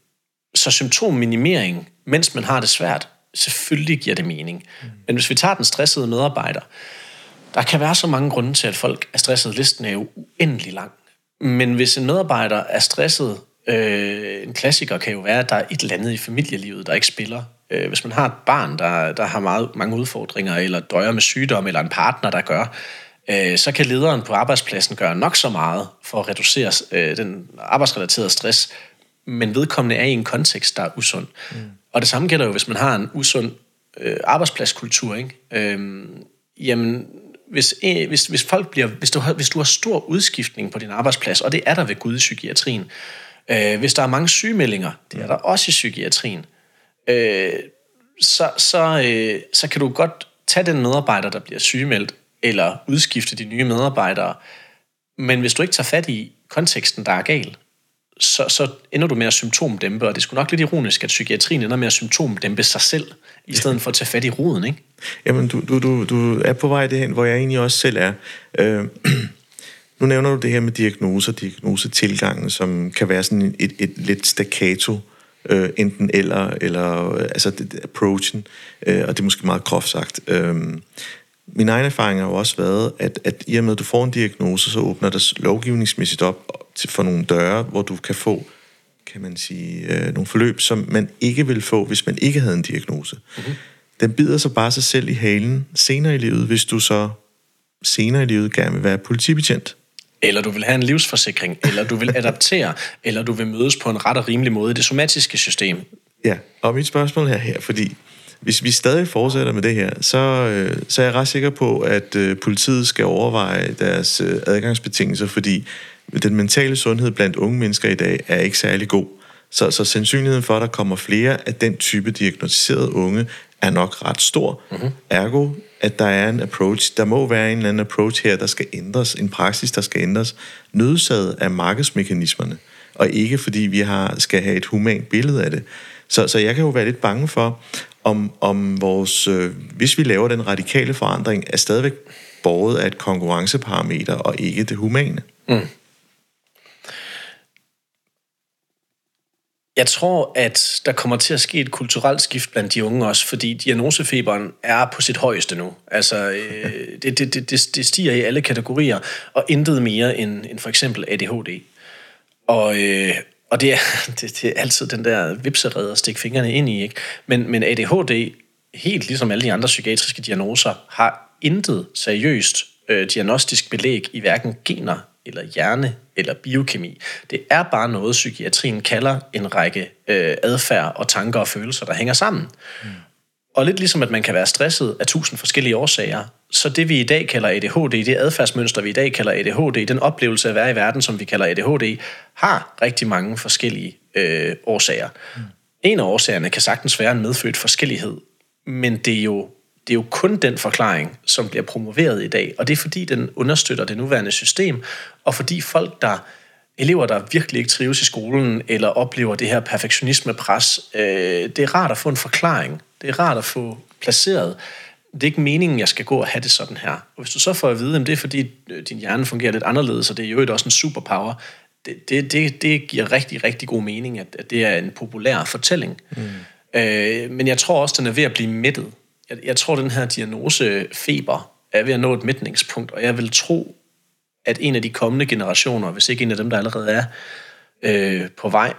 så symptomminimering, mens man har det svært, selvfølgelig giver det mening. Mm. Men hvis vi tager den stressede medarbejder, der kan være så mange grunde til, at folk er stresset. Listen er jo uendelig lang. Men hvis en medarbejder er stresset, øh, en klassiker kan jo være, at der er et eller andet i familielivet, der ikke spiller. Øh, hvis man har et barn, der, der har meget, mange udfordringer, eller døjer med sygdom, eller en partner, der gør, øh, så kan lederen på arbejdspladsen gøre nok så meget for at reducere øh, den arbejdsrelaterede stress, men vedkommende er i en kontekst, der er usund. Mm. Og det samme gælder jo, hvis man har en usund øh, arbejdspladskultur. Ikke? Øh, jamen, hvis, øh, hvis, hvis, folk bliver, hvis, du har, hvis du har stor udskiftning på din arbejdsplads, og det er der ved Gud i psykiatrien, øh, hvis der er mange sygemeldinger, det er der også i psykiatrien, øh, så, så, øh, så kan du godt tage den medarbejder, der bliver sygemeldt, eller udskifte de nye medarbejdere. Men hvis du ikke tager fat i konteksten, der er gal, så, så ender du med at symptomdæmpe, og det er sgu nok lidt ironisk, at psykiatrien ender med at symptomdæmpe sig selv, i stedet for at tage fat i roden, ikke? Jamen, du, du, du, du er på vej derhen, hvor jeg egentlig også selv er. Øh, <clears throat> nu nævner du det her med diagnoser, diagnosetilgangen, som kan være sådan et, et, lidt staccato, øh, enten eller, eller øh, altså det, approachen, øh, og det er måske meget groft sagt. Øh, min egen erfaring har jo også været, at, at i og med, at du får en diagnose, så åbner der lovgivningsmæssigt op til, for nogle døre, hvor du kan få kan man sige, øh, nogle forløb, som man ikke ville få, hvis man ikke havde en diagnose. Mm-hmm. Den bider så bare sig selv i halen senere i livet, hvis du så senere i livet gerne vil være politibetjent. Eller du vil have en livsforsikring, eller du vil <laughs> adaptere, eller du vil mødes på en ret og rimelig måde i det somatiske system. Ja, og mit spørgsmål er her, fordi hvis vi stadig fortsætter med det her, så, øh, så er jeg ret sikker på, at øh, politiet skal overveje deres øh, adgangsbetingelser, fordi den mentale sundhed blandt unge mennesker i dag er ikke særlig god. Så, så sandsynligheden for, at der kommer flere af den type diagnostiserede unge, er nok ret stor. Mm-hmm. Ergo at der er en approach, der må være en eller anden approach her, der skal ændres, en praksis, der skal ændres, nødsaget af markedsmekanismerne, og ikke fordi vi har, skal have et humant billede af det. Så, så jeg kan jo være lidt bange for, om, om vores, øh, hvis vi laver den radikale forandring, er stadigvæk båret af et konkurrenceparameter og ikke det humane. Mm. Jeg tror, at der kommer til at ske et kulturelt skift blandt de unge også, fordi diagnosefeberen er på sit højeste nu. Altså, øh, <laughs> det, det, det, det stiger i alle kategorier, og intet mere end, end for eksempel ADHD. Og, øh, og det, er, <laughs> det, det er altid den der vipserede at stikke fingrene ind i. Ikke? Men, men ADHD, helt ligesom alle de andre psykiatriske diagnoser, har intet seriøst øh, diagnostisk belæg i hverken gener eller hjerne eller biokemi. Det er bare noget, psykiatrien kalder en række øh, adfærd og tanker og følelser, der hænger sammen. Mm. Og lidt ligesom at man kan være stresset af tusind forskellige årsager, så det vi i dag kalder ADHD, det adfærdsmønster vi i dag kalder ADHD, den oplevelse af at være i verden, som vi kalder ADHD, har rigtig mange forskellige øh, årsager. Mm. En af årsagerne kan sagtens være en medfødt forskellighed, men det er jo det er jo kun den forklaring, som bliver promoveret i dag, og det er fordi, den understøtter det nuværende system, og fordi folk, der elever, der virkelig ikke trives i skolen, eller oplever det her perfektionisme-pres, øh, det er rart at få en forklaring. Det er rart at få placeret. Det er ikke meningen, jeg skal gå og have det sådan her. Og hvis du så får at vide, at det er fordi, øh, din hjerne fungerer lidt anderledes, og det er jo også en superpower, det, det, det, det giver rigtig, rigtig god mening, at, at det er en populær fortælling. Mm. Øh, men jeg tror også, den er ved at blive mættet jeg, jeg tror, den her diagnose feber er ved at nå et midtningspunkt, og jeg vil tro, at en af de kommende generationer, hvis ikke en af dem, der allerede er øh, på vej,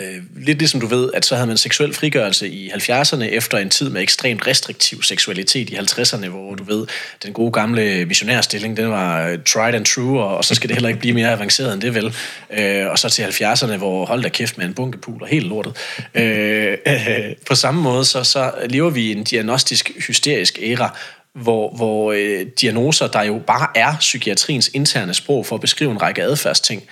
øh, lidt ligesom du ved, at så havde man seksuel frigørelse i 70'erne efter en tid med ekstremt restriktiv seksualitet i 50'erne, hvor du ved, den gode gamle missionærstilling, den var øh, tried and true, og, og så skal det heller ikke blive mere avanceret end det vel. Øh, og så til 70'erne, hvor hold da kæft med en bunkepul og helt lortet. Øh, øh, <laughs> på samme måde, så, så lever vi i en diagnostisk hysterisk æra, hvor, hvor øh, diagnoser, der jo bare er psykiatriens interne sprog for at beskrive en række adfærdsting,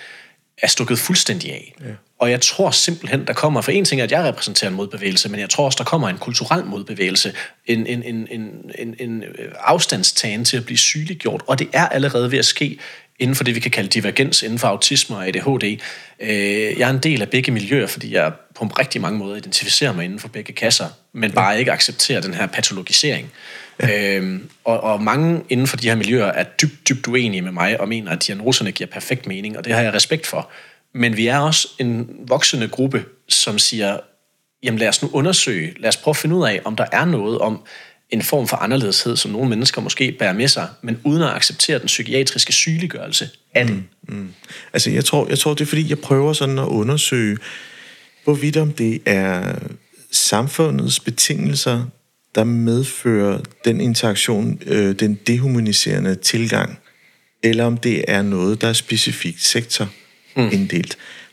er stukket fuldstændig af. Ja. Og jeg tror simpelthen, der kommer, for en ting er, at jeg repræsenterer en modbevægelse, men jeg tror også, der kommer en kulturel modbevægelse, en, en, en, en, en, en afstandstagen til at blive sygeliggjort, og det er allerede ved at ske inden for det, vi kan kalde divergens inden for autisme og ADHD. Øh, jeg er en del af begge miljøer, fordi jeg på rigtig mange måder identificerer mig inden for begge kasser, men bare ikke accepterer den her patologisering. Ja. Øhm, og, og mange inden for de her miljøer er dybt, dybt uenige med mig og mener, at diagnoserne giver perfekt mening, og det har jeg respekt for. Men vi er også en voksende gruppe, som siger, jamen lad os nu undersøge, lad os prøve at finde ud af, om der er noget om en form for anderledeshed, som nogle mennesker måske bærer med sig, men uden at acceptere den psykiatriske sygeliggørelse af det. Mm, mm. Altså jeg tror, jeg tror, det er fordi, jeg prøver sådan at undersøge, hvorvidt om det er samfundets betingelser, der medfører den interaktion, øh, den dehumaniserende tilgang, eller om det er noget, der er specifikt sektor mm.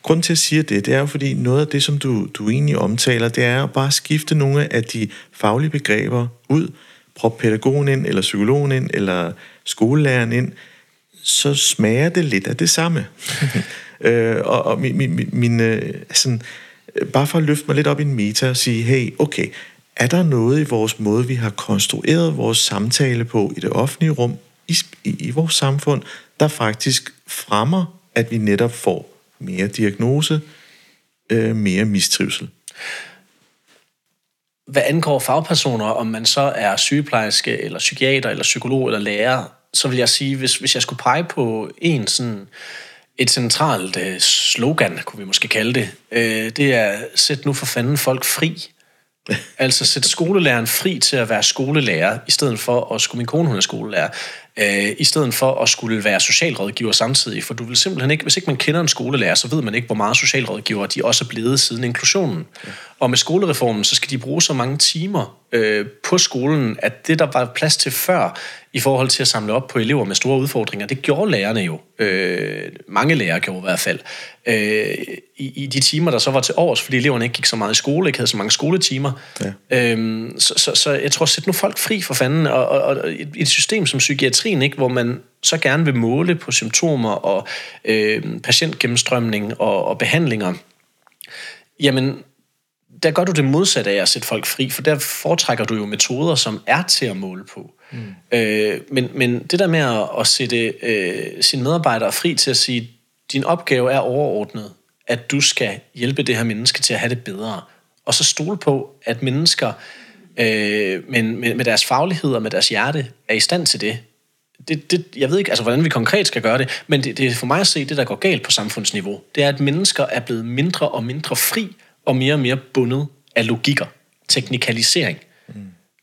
Grunden til at sige det, det er jo fordi noget af det, som du, du egentlig omtaler, det er at bare skifte nogle af de faglige begreber ud, prøve pædagogen ind, eller psykologen ind, eller skolelæreren ind, så smager det lidt af det samme. <laughs> øh, og og min, min, min øh, sådan, øh, bare for at løfte mig lidt op i en meta og sige, hey, okay, er der noget i vores måde, vi har konstrueret vores samtale på i det offentlige rum, i, i, i vores samfund, der faktisk fremmer, at vi netop får mere diagnose, øh, mere mistrivsel. Hvad angår fagpersoner, om man så er sygeplejerske, eller psykiater, eller psykolog, eller lærer, så vil jeg sige, hvis, hvis jeg skulle pege på en sådan, et centralt øh, slogan, kunne vi måske kalde det, øh, det er, sæt nu for fanden folk fri. <laughs> altså sæt skolelæreren fri til at være skolelærer, i stedet for at skulle min kone, hun er skolelærer, øh, i stedet for at skulle være socialrådgiver samtidig. For du vil simpelthen ikke, hvis ikke man kender en skolelærer, så ved man ikke, hvor meget socialrådgiver de også er blevet siden inklusionen. Ja. Og med skolereformen, så skal de bruge så mange timer øh, på skolen, at det, der var plads til før, i forhold til at samle op på elever med store udfordringer, det gjorde lærerne jo. Øh, mange lærere gjorde i hvert fald. Øh, i, I de timer, der så var til års, fordi eleverne ikke gik så meget i skole, ikke havde så mange skoletimer. Ja. Øh, så, så, så jeg tror, sæt nu folk fri for fanden, og, og, og et, et system som psykiatrien, ikke, hvor man så gerne vil måle på symptomer og øh, patientgennemstrømning og, og behandlinger, jamen der gør du det modsatte af at sætte folk fri, for der foretrækker du jo metoder, som er til at måle på. Mm. Øh, men, men det der med at, at sætte øh, sine medarbejdere fri til at sige, din opgave er overordnet, at du skal hjælpe det her menneske til at have det bedre. Og så stole på, at mennesker øh, men med, med deres faglighed og med deres hjerte er i stand til det. Det, det, jeg ved ikke, altså, hvordan vi konkret skal gøre det, men det, det er for mig at se, det der går galt på samfundsniveau, det er, at mennesker er blevet mindre og mindre fri og mere og mere bundet af logikker, teknikalisering. Mm.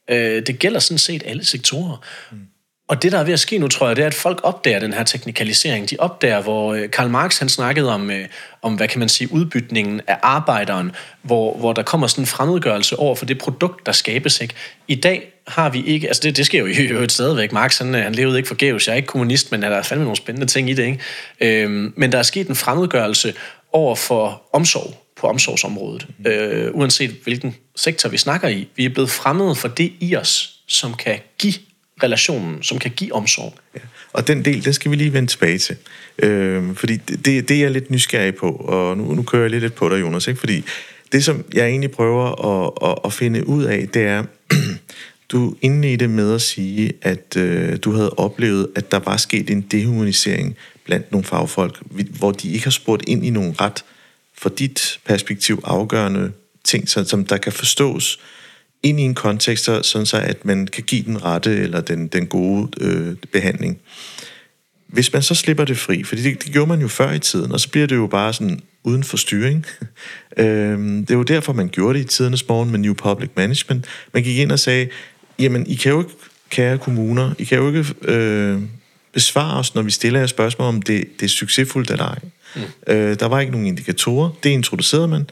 Øh, det gælder sådan set alle sektorer. Mm. Og det, der er ved at ske nu, tror jeg, det er, at folk opdager den her teknikalisering. De opdager, hvor øh, Karl Marx han snakkede om, øh, om hvad kan man sige, udbytningen af arbejderen, hvor, hvor der kommer sådan en fremmedgørelse over for det produkt, der skabes. Ikke? I dag har vi ikke, altså det, det sker jo i øvrigt stadigvæk. Marx han, øh, han levede ikke forgæves. Jeg er ikke kommunist, men der er fandme nogle spændende ting i det. Ikke? Øhm, men der er sket en fremmedgørelse over for omsorg på omsorgsområdet, mm. øh, uanset hvilken sektor vi snakker i. Vi er blevet fremmede for det i os, som kan give relationen, som kan give omsorg. Ja. Og den del, den skal vi lige vende tilbage til. Øh, fordi det, det er jeg lidt nysgerrig på, og nu, nu kører jeg lidt på dig, Jonas. Ikke? Fordi det, som jeg egentlig prøver at, at, at finde ud af, det er, <clears throat> du er inde i det med at sige, at øh, du havde oplevet, at der var sket en dehumanisering blandt nogle fagfolk, hvor de ikke har spurgt ind i nogle ret for dit perspektiv afgørende ting, som der kan forstås ind i en kontekst, sådan så at man kan give den rette eller den, den gode øh, behandling. Hvis man så slipper det fri, for det, det gjorde man jo før i tiden, og så bliver det jo bare sådan uden for styring. <laughs> øhm, det er jo derfor, man gjorde det i tidernes morgen med New Public Management. Man gik ind og sagde, jamen, I kan jo ikke, kære kommuner, I kan jo ikke øh, besvare os, når vi stiller jer spørgsmål om, det, det er succesfuldt eller ej. Mm. Øh, der var ikke nogen indikatorer. Det introducerede man.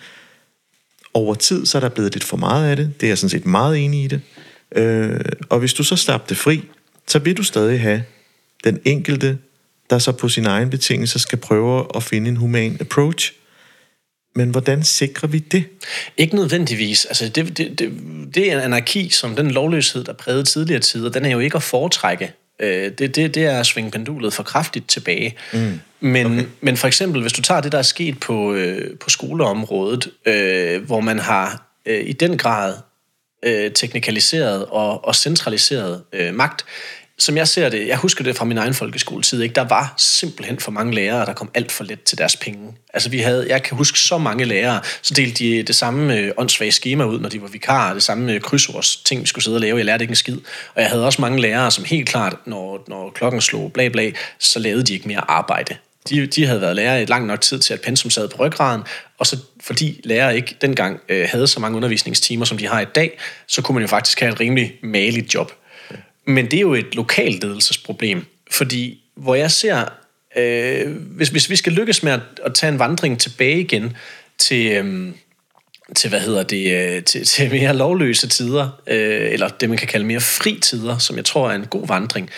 Over tid, så er der blevet lidt for meget af det. Det er jeg sådan set meget enig i det. Øh, og hvis du så slapper det fri, så vil du stadig have den enkelte, der så på sin egen betingelse skal prøve at finde en human approach. Men hvordan sikrer vi det? Ikke nødvendigvis. Altså det, det, det, det er en anarki, som den lovløshed, der prægede tidligere tider, den er jo ikke at foretrække. Øh, det, det, det er at svinge pendulet for kraftigt tilbage. Mm. Men, okay. men for eksempel, hvis du tager det, der er sket på, øh, på skoleområdet, øh, hvor man har øh, i den grad øh, teknikaliseret og, og centraliseret øh, magt, som jeg ser det, jeg husker det fra min egen folkeskoletid, ikke? der var simpelthen for mange lærere, der kom alt for let til deres penge. Altså vi havde, jeg kan huske så mange lærere, så delte de det samme øh, åndssvage schema ud, når de var vikarer, det samme øh, krydsords ting, vi skulle sidde og lave. Jeg lærte ikke en skid. Og jeg havde også mange lærere, som helt klart, når, når klokken slog bla bla, så lavede de ikke mere arbejde. De, de havde været lærere i et langt nok tid til, at pensum sad på ryggraden, og så fordi lærere ikke dengang øh, havde så mange undervisningstimer, som de har i dag, så kunne man jo faktisk have et rimelig maligt job. Men det er jo et lokalt ledelsesproblem, fordi hvor jeg ser, øh, hvis, hvis vi skal lykkes med at, at tage en vandring tilbage igen til, øh, til hvad hedder det, øh, til, til mere lovløse tider, øh, eller det man kan kalde mere fri tider, som jeg tror er en god vandring.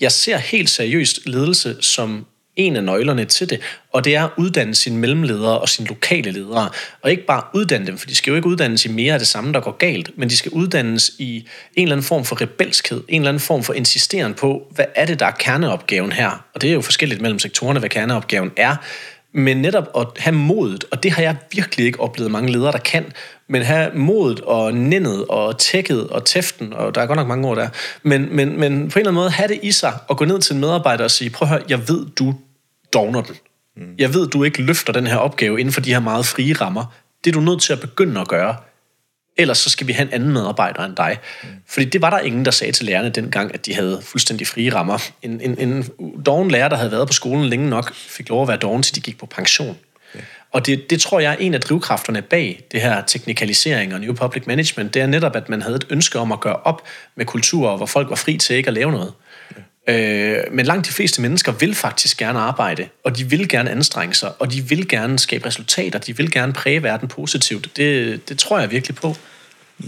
Jeg ser helt seriøst ledelse som en af nøglerne til det, og det er at uddanne sine mellemledere og sine lokale ledere. Og ikke bare uddanne dem, for de skal jo ikke uddannes i mere af det samme, der går galt, men de skal uddannes i en eller anden form for rebelskhed, en eller anden form for insisteren på, hvad er det, der er kerneopgaven her? Og det er jo forskelligt mellem sektorerne, hvad kerneopgaven er. Men netop at have modet, og det har jeg virkelig ikke oplevet mange ledere, der kan, men have modet og nændet og tækket og tæften, og der er godt nok mange ord der, men, men, men på en eller anden måde have det i sig og gå ned til en medarbejder og sige, prøv at høre, jeg ved, du dogner den. Mm. Jeg ved, du ikke løfter den her opgave inden for de her meget frie rammer. Det er du nødt til at begynde at gøre. Ellers så skal vi have en anden medarbejder end dig. Mm. Fordi det var der ingen, der sagde til lærerne dengang, at de havde fuldstændig frie rammer. En, en, en doven lærer, der havde været på skolen længe nok, fik lov at være doven, til de gik på pension. Og det, det tror jeg er en af drivkræfterne bag det her teknikalisering og New Public Management, det er netop, at man havde et ønske om at gøre op med kulturer, hvor folk var fri til ikke at lave noget. Øh, men langt de fleste mennesker vil faktisk gerne arbejde, og de vil gerne anstrenge sig, og de vil gerne skabe resultater, de vil gerne præge verden positivt. Det, det tror jeg virkelig på.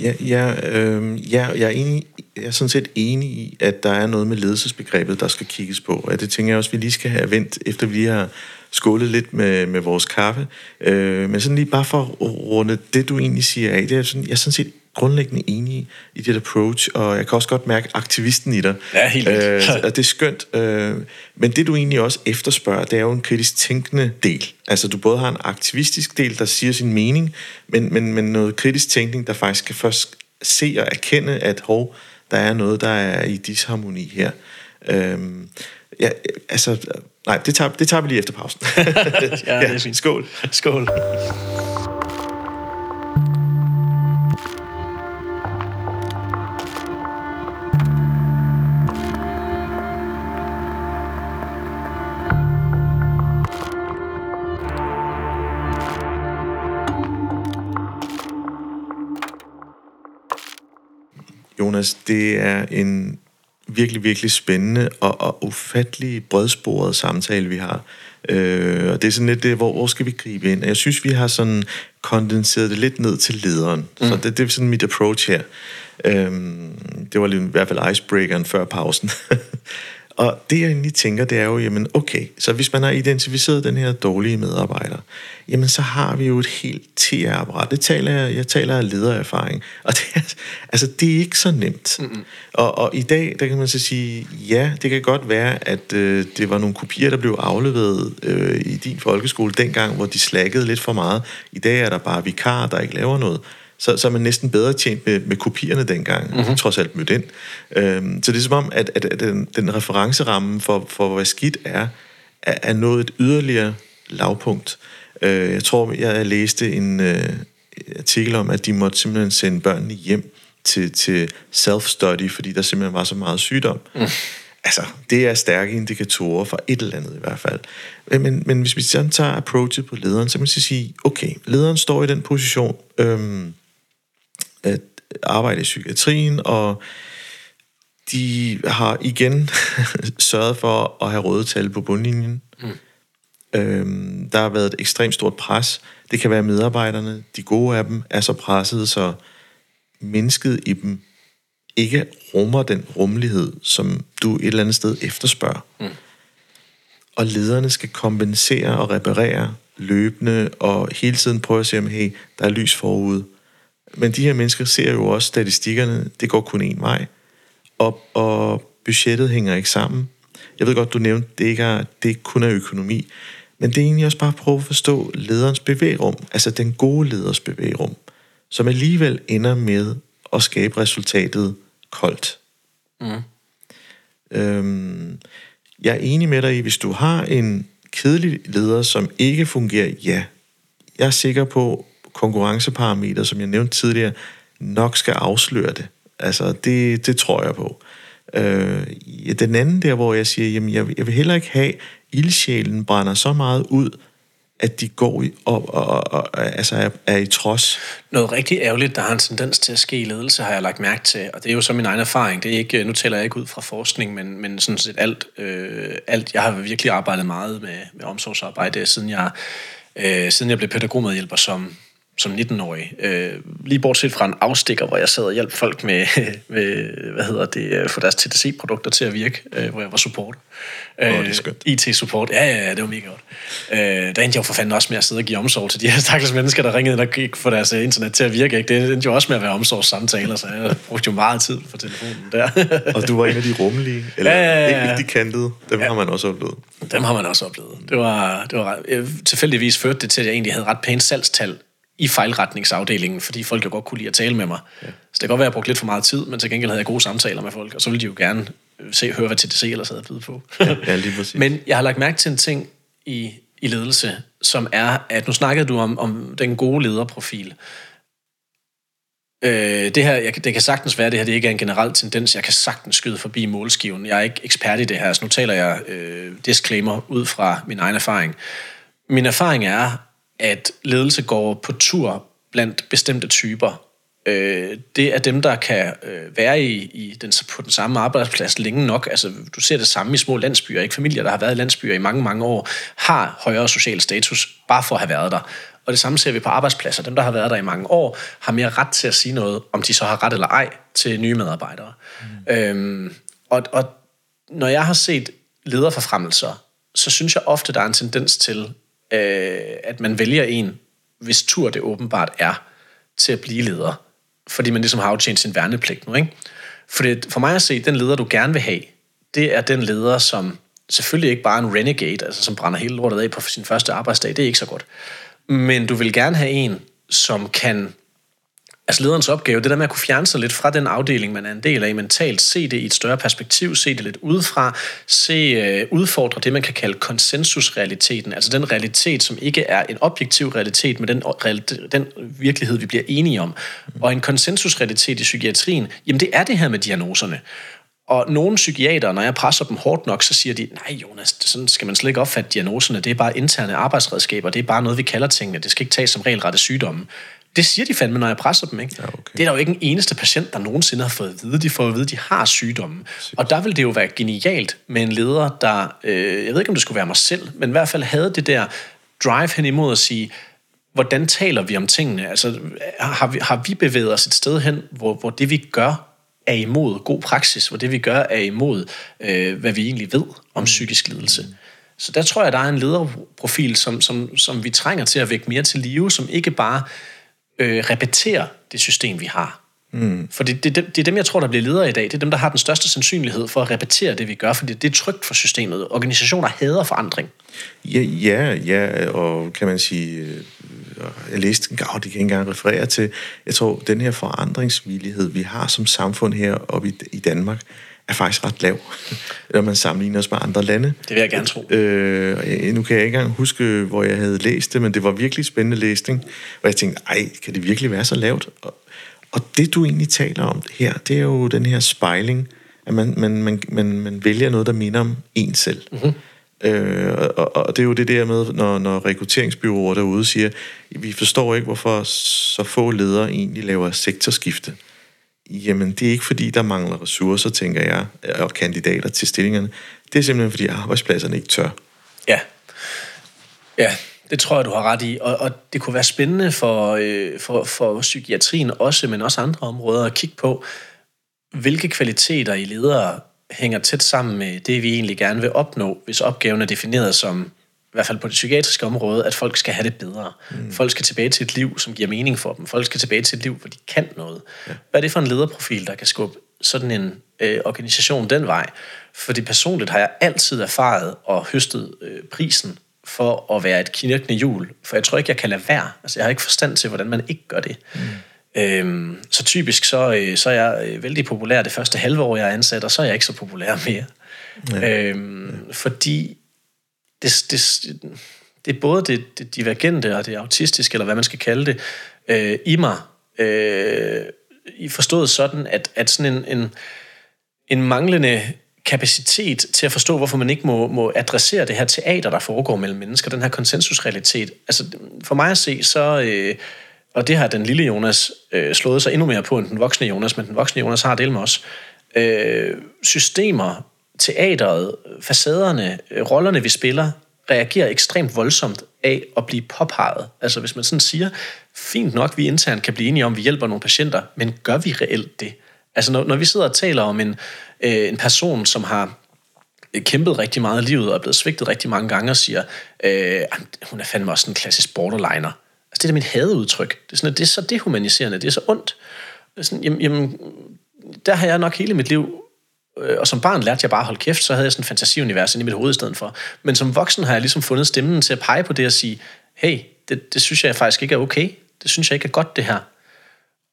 Ja, ja, øh, ja jeg, er enig, jeg er sådan set enig i, at der er noget med ledelsesbegrebet, der skal kigges på. Og det tænker jeg også, vi lige skal have vendt, efter vi har skålet lidt med, med vores kaffe. Øh, men sådan lige bare for at runde det, du egentlig siger af, det er sådan, jeg er sådan set grundlæggende enig i dit approach, og jeg kan også godt mærke aktivisten i dig. Ja, helt øh, og det er skønt. Øh, men det, du egentlig også efterspørger, det er jo en kritisk tænkende del. Altså, du både har en aktivistisk del, der siger sin mening, men, men, men noget kritisk tænkning, der faktisk kan først se og erkende, at hov, der er noget, der er i disharmoni her. Øh, ja, altså, nej, det tager, det tager vi lige efter pausen. <laughs> ja, det er <laughs> fint. Skål. Skål. Jonas, det er en virkelig, virkelig spændende og, og ufattelig bredsporet samtale, vi har. Øh, og det er sådan lidt det, hvor, hvor skal vi gribe ind? Jeg synes, vi har sådan kondenseret det lidt ned til lederen. Mm. Så det, det er sådan mit approach her. Øh, det var lige, i hvert fald icebreakeren før pausen. <laughs> Og det jeg egentlig tænker, det er jo, jamen okay, så hvis man har identificeret den her dårlige medarbejder, jamen så har vi jo et helt TR-apparat. Det taler jeg, jeg taler af ledererfaring. Og det er, altså, det er ikke så nemt. Mm-hmm. Og, og i dag, der kan man så sige, ja, det kan godt være, at øh, det var nogle kopier, der blev afleveret øh, i din folkeskole dengang, hvor de slakkede lidt for meget. I dag er der bare vikar, der ikke laver noget så, så er man næsten bedre tjent med, med kopierne dengang, mm-hmm. trods alt mødt ind. Øhm, så det er som om, at, at, at den, den referenceramme for, for, hvad skidt er, er, er nået et yderligere lavpunkt. Øh, jeg tror, jeg læste en øh, artikel om, at de måtte simpelthen sende børnene hjem til, til self-study, fordi der simpelthen var så meget sygdom. Mm. Altså, det er stærke indikatorer for et eller andet i hvert fald. Men, men hvis vi sådan tager approachet på lederen, så kan man sige, okay, lederen står i den position, øhm, at arbejde i psykiatrien, og de har igen <laughs> sørget for at have røde tal på bundlinjen. Mm. Øhm, der har været et ekstremt stort pres. Det kan være medarbejderne, de gode af dem, er så presset, så mennesket i dem ikke rummer den rummelighed, som du et eller andet sted efterspørger. Mm. Og lederne skal kompensere og reparere løbende, og hele tiden prøve at se, om hey, der er lys forude. Men de her mennesker ser jo også statistikkerne, det går kun en vej, og, og budgettet hænger ikke sammen. Jeg ved godt, du nævnte, det ikke er, det ikke kun er økonomi, men det er egentlig også bare at prøve at forstå lederens bevægrum, altså den gode leders bevægrum, som alligevel ender med at skabe resultatet koldt. Mm. Øhm, jeg er enig med dig i, hvis du har en kedelig leder, som ikke fungerer, ja, jeg er sikker på, konkurrenceparameter, som jeg nævnte tidligere, nok skal afsløre det. Altså, det, det tror jeg på. Øh, den anden der, hvor jeg siger, jamen, jeg, jeg vil heller ikke have, ildsjælen brænder så meget ud, at de går i, og, og, og, og altså er, er i trods. Noget rigtig ærgerligt, der har en tendens til at ske i ledelse, har jeg lagt mærke til, og det er jo så min egen erfaring. Det er ikke, nu taler jeg ikke ud fra forskning, men, men sådan set alt, øh, alt. Jeg har virkelig arbejdet meget med, med omsorgsarbejde, siden jeg, øh, siden jeg blev pædagogmedhjælper som, som 19-årig. Øh, lige bortset fra en afstikker, hvor jeg sad og hjalp folk med, <laughs> med hvad hedder det, øh, få deres TTC-produkter til at virke, øh, hvor jeg var support. Øh, oh, IT-support, ja, ja, ja, det var mega godt. Øh, der endte jeg jo for fanden også med at sidde og give omsorg til de her stakkels mennesker, der ringede, der gik for deres internet til at virke. Ikke? Det endte jo også med at være omsorgssamtaler, så jeg brugte jo meget tid på telefonen der. <laughs> og du var en af de rummelige, eller ja, ja, ja. ikke de kantede, dem ja. har man også oplevet. Dem har man også oplevet. Det var, det var tilfældigvis førte det til, at jeg egentlig havde ret pænt salgstal i fejlretningsafdelingen, fordi folk jo godt kunne lide at tale med mig. Ja. Så det kan godt være, at jeg brugte lidt for meget tid, men til gengæld havde jeg gode samtaler med folk, og så ville de jo gerne øh, se, høre, hvad TDC ellers havde at på. ja, lige præcis. <laughs> Men jeg har lagt mærke til en ting i, i ledelse, som er, at nu snakkede du om, om den gode lederprofil. Øh, det her, jeg, det kan sagtens være, at det her det ikke er en generel tendens. Jeg kan sagtens skyde forbi målskiven. Jeg er ikke ekspert i det her, så nu taler jeg øh, disclaimer ud fra min egen erfaring. Min erfaring er, at ledelse går på tur blandt bestemte typer. Øh, det er dem, der kan øh, være i, i den, på den samme arbejdsplads længe nok. Altså, du ser det samme i små landsbyer. Ikke familier, der har været i landsbyer i mange, mange år, har højere social status bare for at have været der. Og det samme ser vi på arbejdspladser. Dem, der har været der i mange år, har mere ret til at sige noget, om de så har ret eller ej, til nye medarbejdere. Mm. Øhm, og, og når jeg har set lederforfremmelser, så synes jeg ofte, der er en tendens til, øh, at man vælger en, hvis tur det åbenbart er, til at blive leder. fordi man ligesom har aftjent sin værnepligt nu, ikke? For, det, for mig at se, den leder, du gerne vil have, det er den leder, som selvfølgelig ikke bare er en renegade, altså som brænder hele lortet af på sin første arbejdsdag, det er ikke så godt. Men du vil gerne have en, som kan altså lederens opgave, det der med at kunne fjerne sig lidt fra den afdeling, man er en del af mentalt, se det i et større perspektiv, se det lidt udefra, se uh, udfordre det, man kan kalde konsensusrealiteten, altså den realitet, som ikke er en objektiv realitet, men den, den virkelighed, vi bliver enige om. Og en konsensusrealitet i psykiatrien, jamen det er det her med diagnoserne. Og nogle psykiater, når jeg presser dem hårdt nok, så siger de, nej Jonas, sådan skal man slet ikke opfatte diagnoserne. Det er bare interne arbejdsredskaber. Det er bare noget, vi kalder tingene. Det skal ikke tages som regelrette sygdomme. Det siger de fandme, når jeg presser dem. Ikke? Ja, okay. Det er der jo ikke en eneste patient, der nogensinde har fået at vide. De får at vide, at de har sygdommen. Og der vil det jo være genialt med en leder, der, øh, jeg ved ikke, om det skulle være mig selv, men i hvert fald havde det der drive hen imod at sige, hvordan taler vi om tingene? Altså, har vi, har vi bevæget os et sted hen, hvor, hvor det vi gør, er imod god praksis, hvor det vi gør, er imod, øh, hvad vi egentlig ved om mm. psykisk lidelse. Så der tror jeg, der er en lederprofil, som, som, som vi trænger til at vække mere til live, som ikke bare øh, repetere det system, vi har. Mm. For det, det, det er dem, jeg tror, der bliver ledere i dag. Det er dem, der har den største sandsynlighed for at repetere det, vi gør, fordi det er trygt for systemet. Organisationer hader forandring. Ja, ja, ja og kan man sige, øh, jeg læste en gav, det kan ikke engang referere til, jeg tror, den her forandringsvillighed, vi har som samfund her oppe i, i Danmark, er faktisk ret lav, <laughs> når man sammenligner os med andre lande. Det vil jeg gerne tro. Øh, nu kan jeg ikke engang huske, hvor jeg havde læst det, men det var virkelig spændende læsning, og jeg tænkte, ej, kan det virkelig være så lavt? Og, og det, du egentlig taler om her, det er jo den her spejling, at man, man, man, man, man vælger noget, der minder om en selv. Mm-hmm. Øh, og, og det er jo det der med, når, når rekrutteringsbyråer derude siger, vi forstår ikke, hvorfor så få ledere egentlig laver sektorskifte. Jamen, det er ikke fordi, der mangler ressourcer, tænker jeg, og kandidater til stillingerne. Det er simpelthen fordi, arbejdspladserne ikke tør. Ja. Ja, det tror jeg, du har ret i. Og, og det kunne være spændende for, øh, for, for psykiatrien også, men også andre områder, at kigge på, hvilke kvaliteter i ledere hænger tæt sammen med det, vi egentlig gerne vil opnå, hvis opgaven er defineret som hvert fald på det psykiatriske område, at folk skal have det bedre. Mm. Folk skal tilbage til et liv, som giver mening for dem. Folk skal tilbage til et liv, hvor de kan noget. Ja. Hvad er det for en lederprofil, der kan skubbe sådan en øh, organisation den vej? Fordi personligt har jeg altid erfaret og høstet øh, prisen for at være et knirkende hjul. For jeg tror ikke, jeg kan lade være. Altså, jeg har ikke forstand til, hvordan man ikke gør det. Mm. Øhm, så typisk så, øh, så er jeg øh, vældig populær det første halve år, jeg er ansat, og så er jeg ikke så populær mere. Ja. Øhm, ja. Fordi det, det, det er både det, det divergente og det autistiske, eller hvad man skal kalde det, øh, i mig. Øh, I forstået sådan, at, at sådan en, en, en manglende kapacitet til at forstå, hvorfor man ikke må, må adressere det her teater, der foregår mellem mennesker, den her konsensusrealitet. Altså, for mig at se, så... Øh, og det har den lille Jonas øh, slået sig endnu mere på end den voksne Jonas, men den voksne Jonas har det med os. Øh, systemer, teateret, facaderne, øh, rollerne, vi spiller, reagerer ekstremt voldsomt af at blive påpeget. Altså hvis man sådan siger, fint nok, vi internt kan blive enige om, at vi hjælper nogle patienter, men gør vi reelt det? Altså når, når vi sidder og taler om en, øh, en person, som har øh, kæmpet rigtig meget i livet og er blevet svigtet rigtig mange gange og siger, øh, hun er fandme også en klassisk borderliner. Altså det er da mit hadeudtryk. Det er, sådan, at det er så dehumaniserende, det er så ondt. Det er sådan, jamen, jamen, der har jeg nok hele mit liv og som barn lærte jeg bare at holde kæft, så havde jeg sådan en fantasiunivers inde i mit hoved i stedet for. Men som voksen har jeg ligesom fundet stemmen til at pege på det og sige, hey, det, det synes jeg faktisk ikke er okay. Det synes jeg ikke er godt, det her.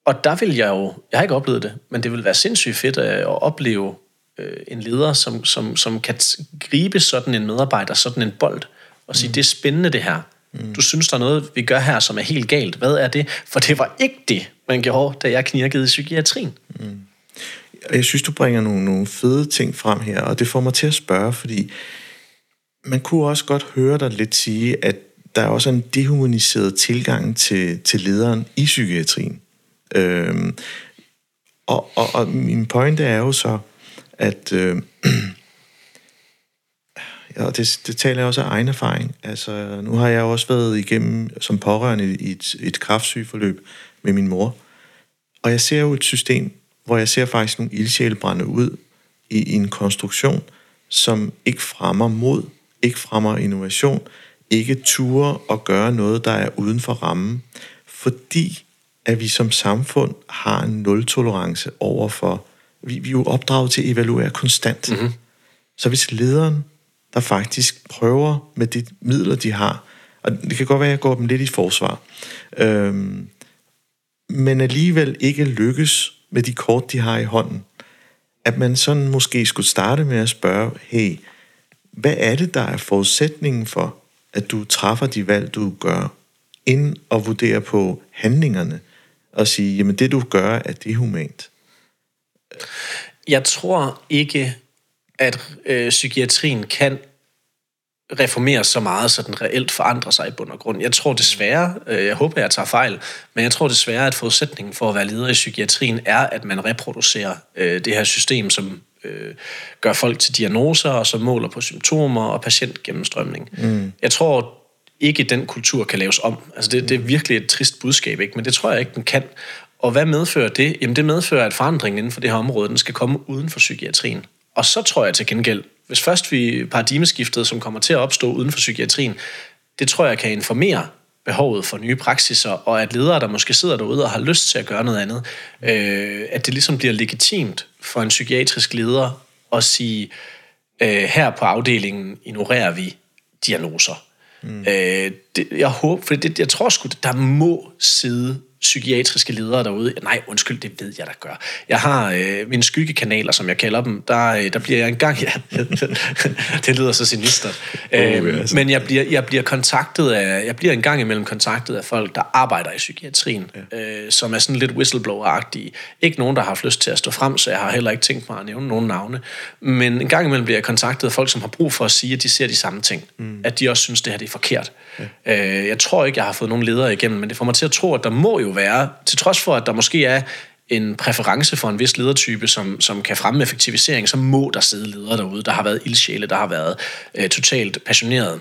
Og der vil jeg jo, jeg har ikke oplevet det, men det vil være sindssygt fedt at opleve øh, en leder, som, som, som kan gribe sådan en medarbejder, sådan en bold, og sige, mm. det er spændende det her. Mm. Du synes, der er noget, vi gør her, som er helt galt. Hvad er det? For det var ikke det, man gjorde, da jeg knirkede i psykiatrien. Mm jeg synes, du bringer nogle, nogle fede ting frem her, og det får mig til at spørge, fordi man kunne også godt høre dig lidt sige, at der er også en dehumaniseret tilgang til, til lederen i psykiatrien. Øhm, og, og, og min pointe er jo så, at øh, <clears throat> ja, det, det taler jeg også af egen erfaring. Altså, nu har jeg også været igennem som pårørende i et, et kraftsygeforløb med min mor, og jeg ser jo et system, hvor jeg ser faktisk nogle ildsjæle brænde ud i, en konstruktion, som ikke fremmer mod, ikke fremmer innovation, ikke turer og gøre noget, der er uden for rammen, fordi at vi som samfund har en nul-tolerance over for... Vi, vi er jo opdraget til at evaluere konstant. Mm-hmm. Så hvis lederen, der faktisk prøver med de midler, de har, og det kan godt være, at jeg går dem lidt i forsvar, øhm, men alligevel ikke lykkes med de kort, de har i hånden, at man sådan måske skulle starte med at spørge, hey, hvad er det, der er forudsætningen for, at du træffer de valg, du gør, ind og vurdere på handlingerne, og sige, jamen det du gør, er det humant? Jeg tror ikke, at øh, psykiatrien kan reformeres så meget, så den reelt forandrer sig i bund og grund. Jeg tror desværre, øh, jeg håber, jeg tager fejl, men jeg tror desværre, at forudsætningen for at være leder i psykiatrien er, at man reproducerer øh, det her system, som øh, gør folk til diagnoser, og som måler på symptomer og patientgennemstrømning. Mm. Jeg tror ikke, den kultur kan laves om. Altså det, det er virkelig et trist budskab, ikke? men det tror jeg ikke, den kan. Og hvad medfører det? Jamen det medfører, at forandringen inden for det her område, den skal komme uden for psykiatrien. Og så tror jeg til gengæld, hvis først vi paradigmeskiftet, som kommer til at opstå uden for psykiatrien, det tror jeg kan informere behovet for nye praksiser, og at ledere, der måske sidder derude og har lyst til at gøre noget andet, øh, at det ligesom bliver legitimt for en psykiatrisk leder at sige, øh, her på afdelingen ignorerer vi diagnoser. Mm. Øh, det, jeg håber, for det, jeg tror sgu, der må sidde psykiatriske ledere derude. Nej, undskyld, det ved jeg, der gør. Jeg har øh, mine skyggekanaler, som jeg kalder dem. Der, øh, der bliver jeg engang... <laughs> Ja, det lyder så sinistert. Øh, oh, altså. Men jeg bliver, jeg bliver kontaktet af... Jeg bliver engang imellem kontaktet af folk, der arbejder i psykiatrien, ja. øh, som er sådan lidt whistleblower-agtige. Ikke nogen, der har haft lyst til at stå frem, så jeg har heller ikke tænkt mig at nævne nogen navne. Men en gang imellem bliver jeg kontaktet af folk, som har brug for at sige, at de ser de samme ting. Mm. At de også synes, det her det er forkert. Ja. Øh, jeg tror ikke, jeg har fået nogen ledere igennem, men det får mig til at tro, at der må jo være, til trods for, at der måske er en præference for en vis ledertype, som, som kan fremme effektivisering, så må der sidde ledere derude, der har været ildsjæle, der har været øh, totalt passionerede,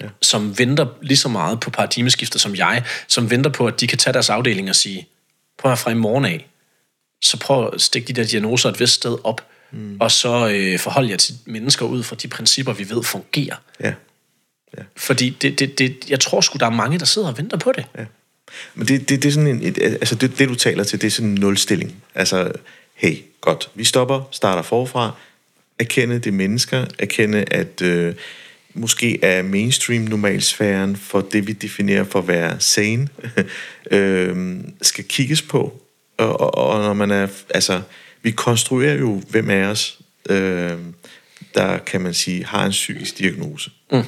ja. som venter lige så meget på paradigmeskiftet som jeg, som venter på, at de kan tage deres afdeling og sige, prøv at fra i morgen af, så prøv at stikke de der diagnoser et vist sted op, mm. og så øh, forholde jer til mennesker ud fra de principper, vi ved fungerer. Ja. Ja. Fordi det, det, det, jeg tror sgu, der er mange, der sidder og venter på det. Ja. Men det, det, det er sådan en, et, altså det, det, du taler til, det er sådan en nulstilling. Altså, hey, godt, vi stopper, starter forfra, erkende det mennesker, erkende, at øh, måske er mainstream normalsfæren for det, vi definerer for at være sane, <laughs> øh, skal kigges på. Og, og, og når man er, altså, vi konstruerer jo, hvem af os, øh, der kan man sige, har en psykisk diagnose. Mm.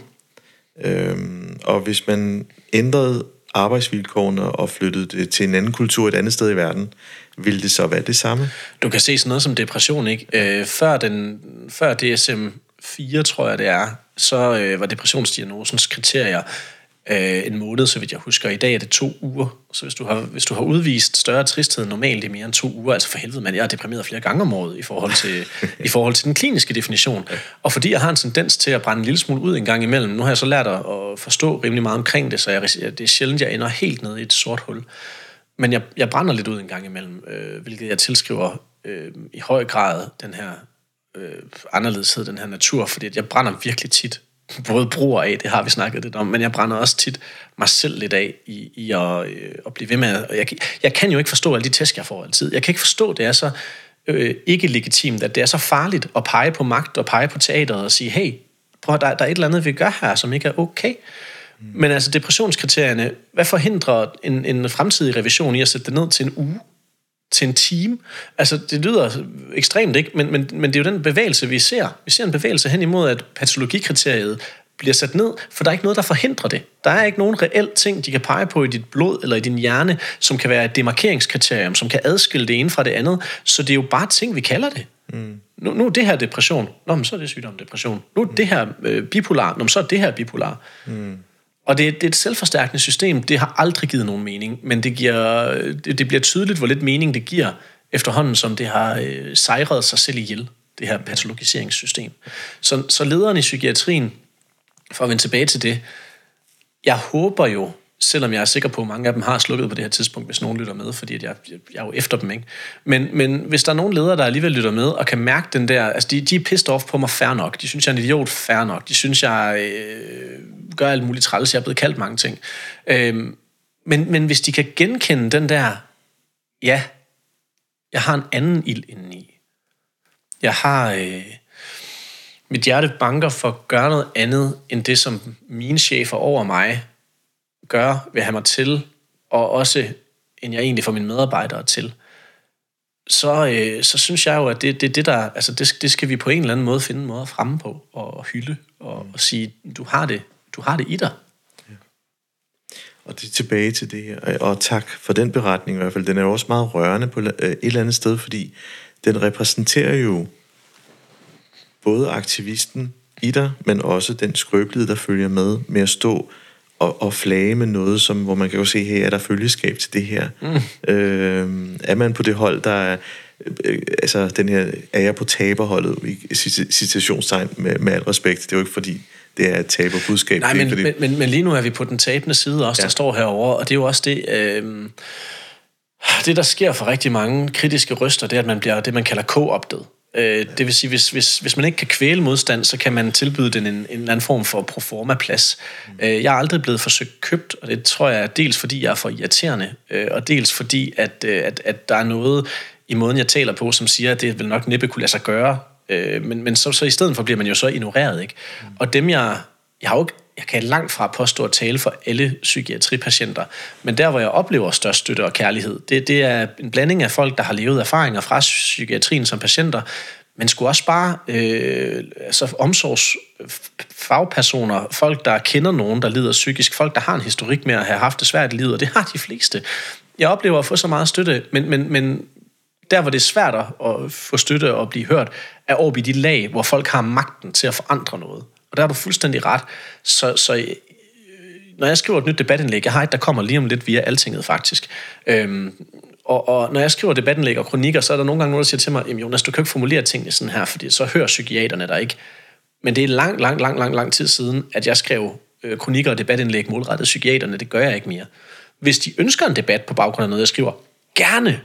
Øhm, og hvis man ændrede arbejdsvilkårene og flyttede det til en anden kultur et andet sted i verden, ville det så være det samme? Du kan se sådan noget som depression, ikke? Øh, før, den, før DSM-4, tror jeg det er, så øh, var depressionsdiagnosens kriterier øh, en måned, så vidt jeg husker. I dag er det to uger. Så hvis du har, hvis du har udvist større tristhed normalt i mere end to uger, altså for helvede, man, jeg er deprimeret flere gange om året i forhold til, i forhold til den kliniske definition. Og fordi jeg har en tendens til at brænde en lille smule ud en gang imellem, nu har jeg så lært at, at forstå rimelig meget omkring det, så jeg, det er sjældent, jeg ender helt ned i et sort hul. Men jeg, jeg brænder lidt ud en gang imellem, øh, hvilket jeg tilskriver øh, i høj grad den her øh, anderledeshed, den her natur, fordi jeg brænder virkelig tit både bruger af, det har vi snakket lidt om, men jeg brænder også tit mig selv lidt af i, i at, øh, at blive ved med. At, jeg, jeg kan jo ikke forstå alle de tæsk, jeg får altid. Jeg kan ikke forstå, det er så øh, ikke legitimt, at det er så farligt at pege på magt og pege på teateret og sige, hey, prøv, der, der er et eller andet, vi gør her, som ikke er okay. Mm. Men altså depressionskriterierne, hvad forhindrer en, en fremtidig revision i at sætte det ned til en uge? Til en team. Altså, det lyder ekstremt, ikke? Men, men, men det er jo den bevægelse, vi ser. Vi ser en bevægelse hen imod, at patologikriteriet bliver sat ned, for der er ikke noget, der forhindrer det. Der er ikke nogen reel ting, de kan pege på i dit blod eller i din hjerne, som kan være et demarkeringskriterium, som kan adskille det ene fra det andet. Så det er jo bare ting, vi kalder det. Mm. Nu, nu er det her depression. Nå, men så er det sygdom depression. Nu er det her øh, bipolar. Nå, men så er det her bipolar. Mm. Og det, det er et selvforstærkende system. Det har aldrig givet nogen mening, men det, giver, det, det bliver tydeligt, hvor lidt mening det giver efterhånden, som det har øh, sejret sig selv ihjel, det her patologiseringssystem. Så, så lederen i psykiatrien, for at vende tilbage til det, jeg håber jo, selvom jeg er sikker på, at mange af dem har slukket på det her tidspunkt, hvis nogen lytter med, fordi jeg, jeg, jeg er jo efter dem, ikke? Men, men hvis der er nogen ledere, der alligevel lytter med, og kan mærke den der, altså de, de er pissed off på mig fair nok, de synes, jeg er en idiot fair nok, de synes, jeg øh, gør alt muligt træls, jeg er blevet kaldt mange ting. Øh, Men, men hvis de kan genkende den der, ja, jeg har en anden ild indeni. Jeg har... Øh, mit hjerte banker for at gøre noget andet, end det, som mine chefer over mig gør, vil have mig til, og også end jeg egentlig får mine medarbejdere til, så, øh, så synes jeg jo, at det, det, det, der, altså det, det skal vi på en eller anden måde finde en måde at fremme på, og hylde, og, og sige, du har det, du har det i dig. Ja. Og det er tilbage til det her, og tak for den beretning i hvert fald. Den er jo også meget rørende på øh, et eller andet sted, fordi den repræsenterer jo både aktivisten i dig, men også den skrøbelighed, der følger med med at stå og, og flage med noget, som, hvor man kan jo se, her er der følgeskab til det her. Mm. Øh, er man på det hold, der er, øh, altså den her, er jeg på taberholdet, i citationstegn med, med al respekt, det er jo ikke fordi, det er et taberbudskab. Nej, men, fordi... men, men, men lige nu er vi på den tabende side også, ja. der står herover, og det er jo også det, øh, det der sker for rigtig mange kritiske røster, det er, at man bliver det, man kalder co-optet. Øh, det vil sige, hvis, hvis, hvis man ikke kan kvæle modstand, så kan man tilbyde den en, en eller anden form for proforma-plads. Mm. Øh, jeg er aldrig blevet forsøgt købt, og det tror jeg er dels fordi, jeg er for irriterende, øh, og dels fordi, at, øh, at, at der er noget i måden, jeg taler på, som siger, at det vil nok næppe kunne lade sig gøre. Øh, men men så, så i stedet for bliver man jo så ignoreret. Ikke? Mm. Og dem, jeg... Jeg har jo jeg kan langt fra påstå at tale for alle psykiatripatienter, men der, hvor jeg oplever størst støtte og kærlighed, det, det er en blanding af folk, der har levet erfaringer fra psykiatrien som patienter, men skulle også bare øh, altså omsorgsfagpersoner, folk, der kender nogen, der lider psykisk, folk, der har en historik med at have haft det svært i livet, og det har de fleste. Jeg oplever at få så meget støtte, men, men, men der, hvor det er svært at få støtte og blive hørt, er over i de lag, hvor folk har magten til at forandre noget. Og der har du fuldstændig ret. Så, så øh, når jeg skriver et nyt debatindlæg, jeg har et, der kommer lige om lidt via Altinget faktisk, øhm, og, og når jeg skriver debatindlæg og kronikker, så er der nogle gange nogen, der siger til mig, Jonas, du kan ikke formulere tingene sådan her, fordi så hører psykiaterne der ikke. Men det er lang, lang, lang, lang, lang tid siden, at jeg skrev øh, kronikker og debatindlæg målrettet psykiaterne. Det gør jeg ikke mere. Hvis de ønsker en debat på baggrund af noget, jeg skriver, gerne.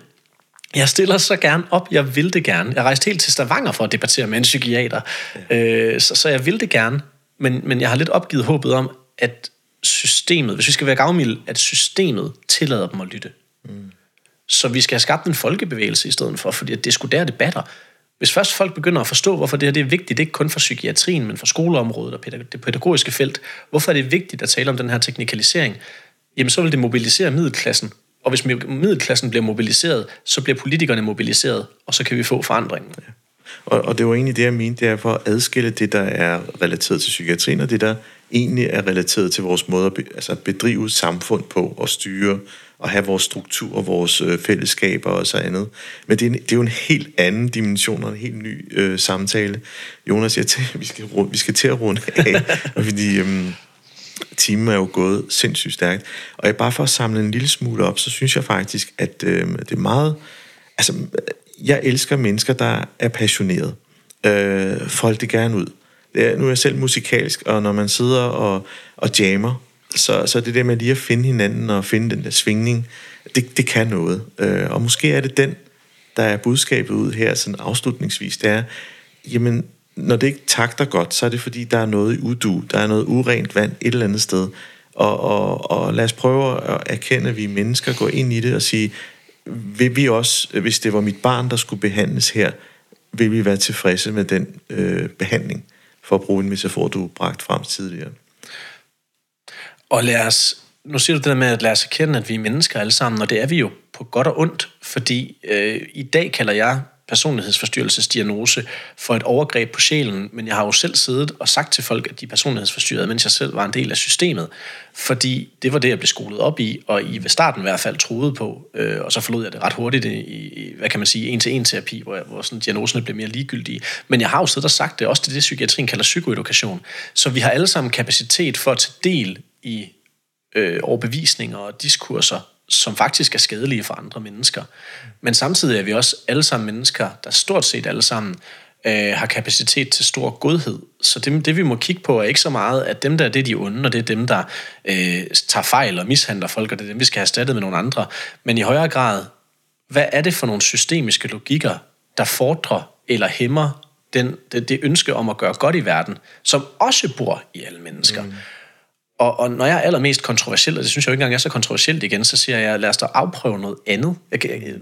Jeg stiller så gerne op. Jeg vil det gerne. Jeg rejste helt til Stavanger for at debattere med en psykiater. Ja. Øh, så, så jeg vil det gerne. Men, men jeg har lidt opgivet håbet om, at systemet, hvis vi skal være gavmilde, at systemet tillader dem at lytte. Mm. Så vi skal have skabt en folkebevægelse i stedet for, fordi det skulle der debatter. Hvis først folk begynder at forstå, hvorfor det her det er vigtigt, det er ikke kun for psykiatrien, men for skoleområdet og det pædagogiske felt, hvorfor er det vigtigt at tale om den her teknikalisering, jamen så vil det mobilisere middelklassen og hvis middelklassen bliver mobiliseret, så bliver politikerne mobiliseret, og så kan vi få forandringen. Ja. Og, og det var egentlig det, jeg mente, det er for at adskille det, der er relateret til psykiatrien, og det, der egentlig er relateret til vores måde at be, altså bedrive samfund på, og styre, og have vores struktur, og vores øh, fællesskaber og så andet. Men det er, en, det er jo en helt anden dimension, og en helt ny øh, samtale. Jonas, jeg til, vi, skal, vi skal til at runde af, <laughs> fordi... Øh, timen er jo gået sindssygt stærkt. Og jeg bare for at samle en lille smule op, så synes jeg faktisk, at øh, det er meget... Altså, jeg elsker mennesker, der er passionerede. Øh, folk det gerne ud. Det er, nu er jeg selv musikalsk, og når man sidder og, og jammer, så, så det der med lige at finde hinanden og finde den der svingning, det, det kan noget. Øh, og måske er det den, der er budskabet ud her sådan afslutningsvis, det er, jamen, når det ikke takter godt, så er det fordi, der er noget i udu, der er noget urent vand et eller andet sted. Og, og, og lad os prøve at erkende, at vi mennesker går ind i det og sige, vil vi også, hvis det var mit barn, der skulle behandles her, vil vi være tilfredse med den øh, behandling, for at bruge en metafor, du bragt frem tidligere. Og lad os, nu siger du det der med, at lad os erkende, at vi er mennesker alle sammen, og det er vi jo på godt og ondt, fordi øh, i dag kalder jeg personlighedsforstyrrelsesdiagnose for et overgreb på sjælen, men jeg har jo selv siddet og sagt til folk, at de er personlighedsforstyrrede, mens jeg selv var en del af systemet, fordi det var det, jeg blev skolet op i, og i ved starten i hvert fald troede på, øh, og så forlod jeg det ret hurtigt i, i hvad kan man sige, en-til-en-terapi, hvor, jeg, hvor sådan diagnoserne blev mere ligegyldige. Men jeg har jo siddet og sagt det, også det, det psykiatrien kalder psykoedukation. Så vi har alle sammen kapacitet for at tage del i øh, overbevisninger og diskurser, som faktisk er skadelige for andre mennesker. Men samtidig er vi også alle sammen mennesker, der stort set alle sammen øh, har kapacitet til stor godhed. Så det, det vi må kigge på er ikke så meget, at dem der det er de onde, og det er dem, der øh, tager fejl og mishandler folk, og det er dem, vi skal have erstattet med nogle andre. Men i højere grad, hvad er det for nogle systemiske logikker, der fordrer eller hæmmer den, det, det ønske om at gøre godt i verden, som også bor i alle mennesker. Mm. Og, og når jeg er allermest kontroversiel, og det synes jeg jo ikke engang er så kontroversielt igen, så siger jeg, lad os da afprøve noget andet. Jeg, jeg,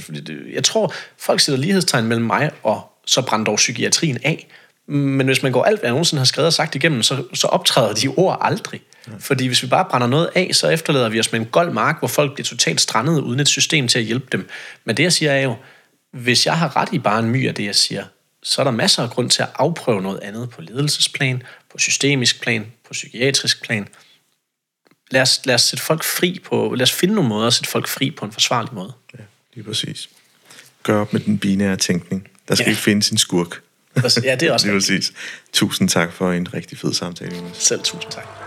jeg tror, folk sætter lighedstegn mellem mig og så brænder dog psykiatrien af. Men hvis man går alt, hvad jeg nogensinde har skrevet og sagt igennem, så, så optræder de ord aldrig. Ja. Fordi hvis vi bare brænder noget af, så efterlader vi os med en gold mark, hvor folk bliver totalt strandet uden et system til at hjælpe dem. Men det jeg siger er jo, hvis jeg har ret i bare en my af det, jeg siger, så er der masser af grund til at afprøve noget andet på ledelsesplan, på systemisk plan, på psykiatrisk plan. Lad os, lad os sætte folk fri på, lad os finde nogle måder at sætte folk fri på en forsvarlig måde. Ja, lige præcis. Gør op med den binære tænkning. Der skal ja. ikke findes en skurk. Ja, det er også <laughs> lige præcis. Tusind tak for en rigtig fed samtale. Selv tusind tak.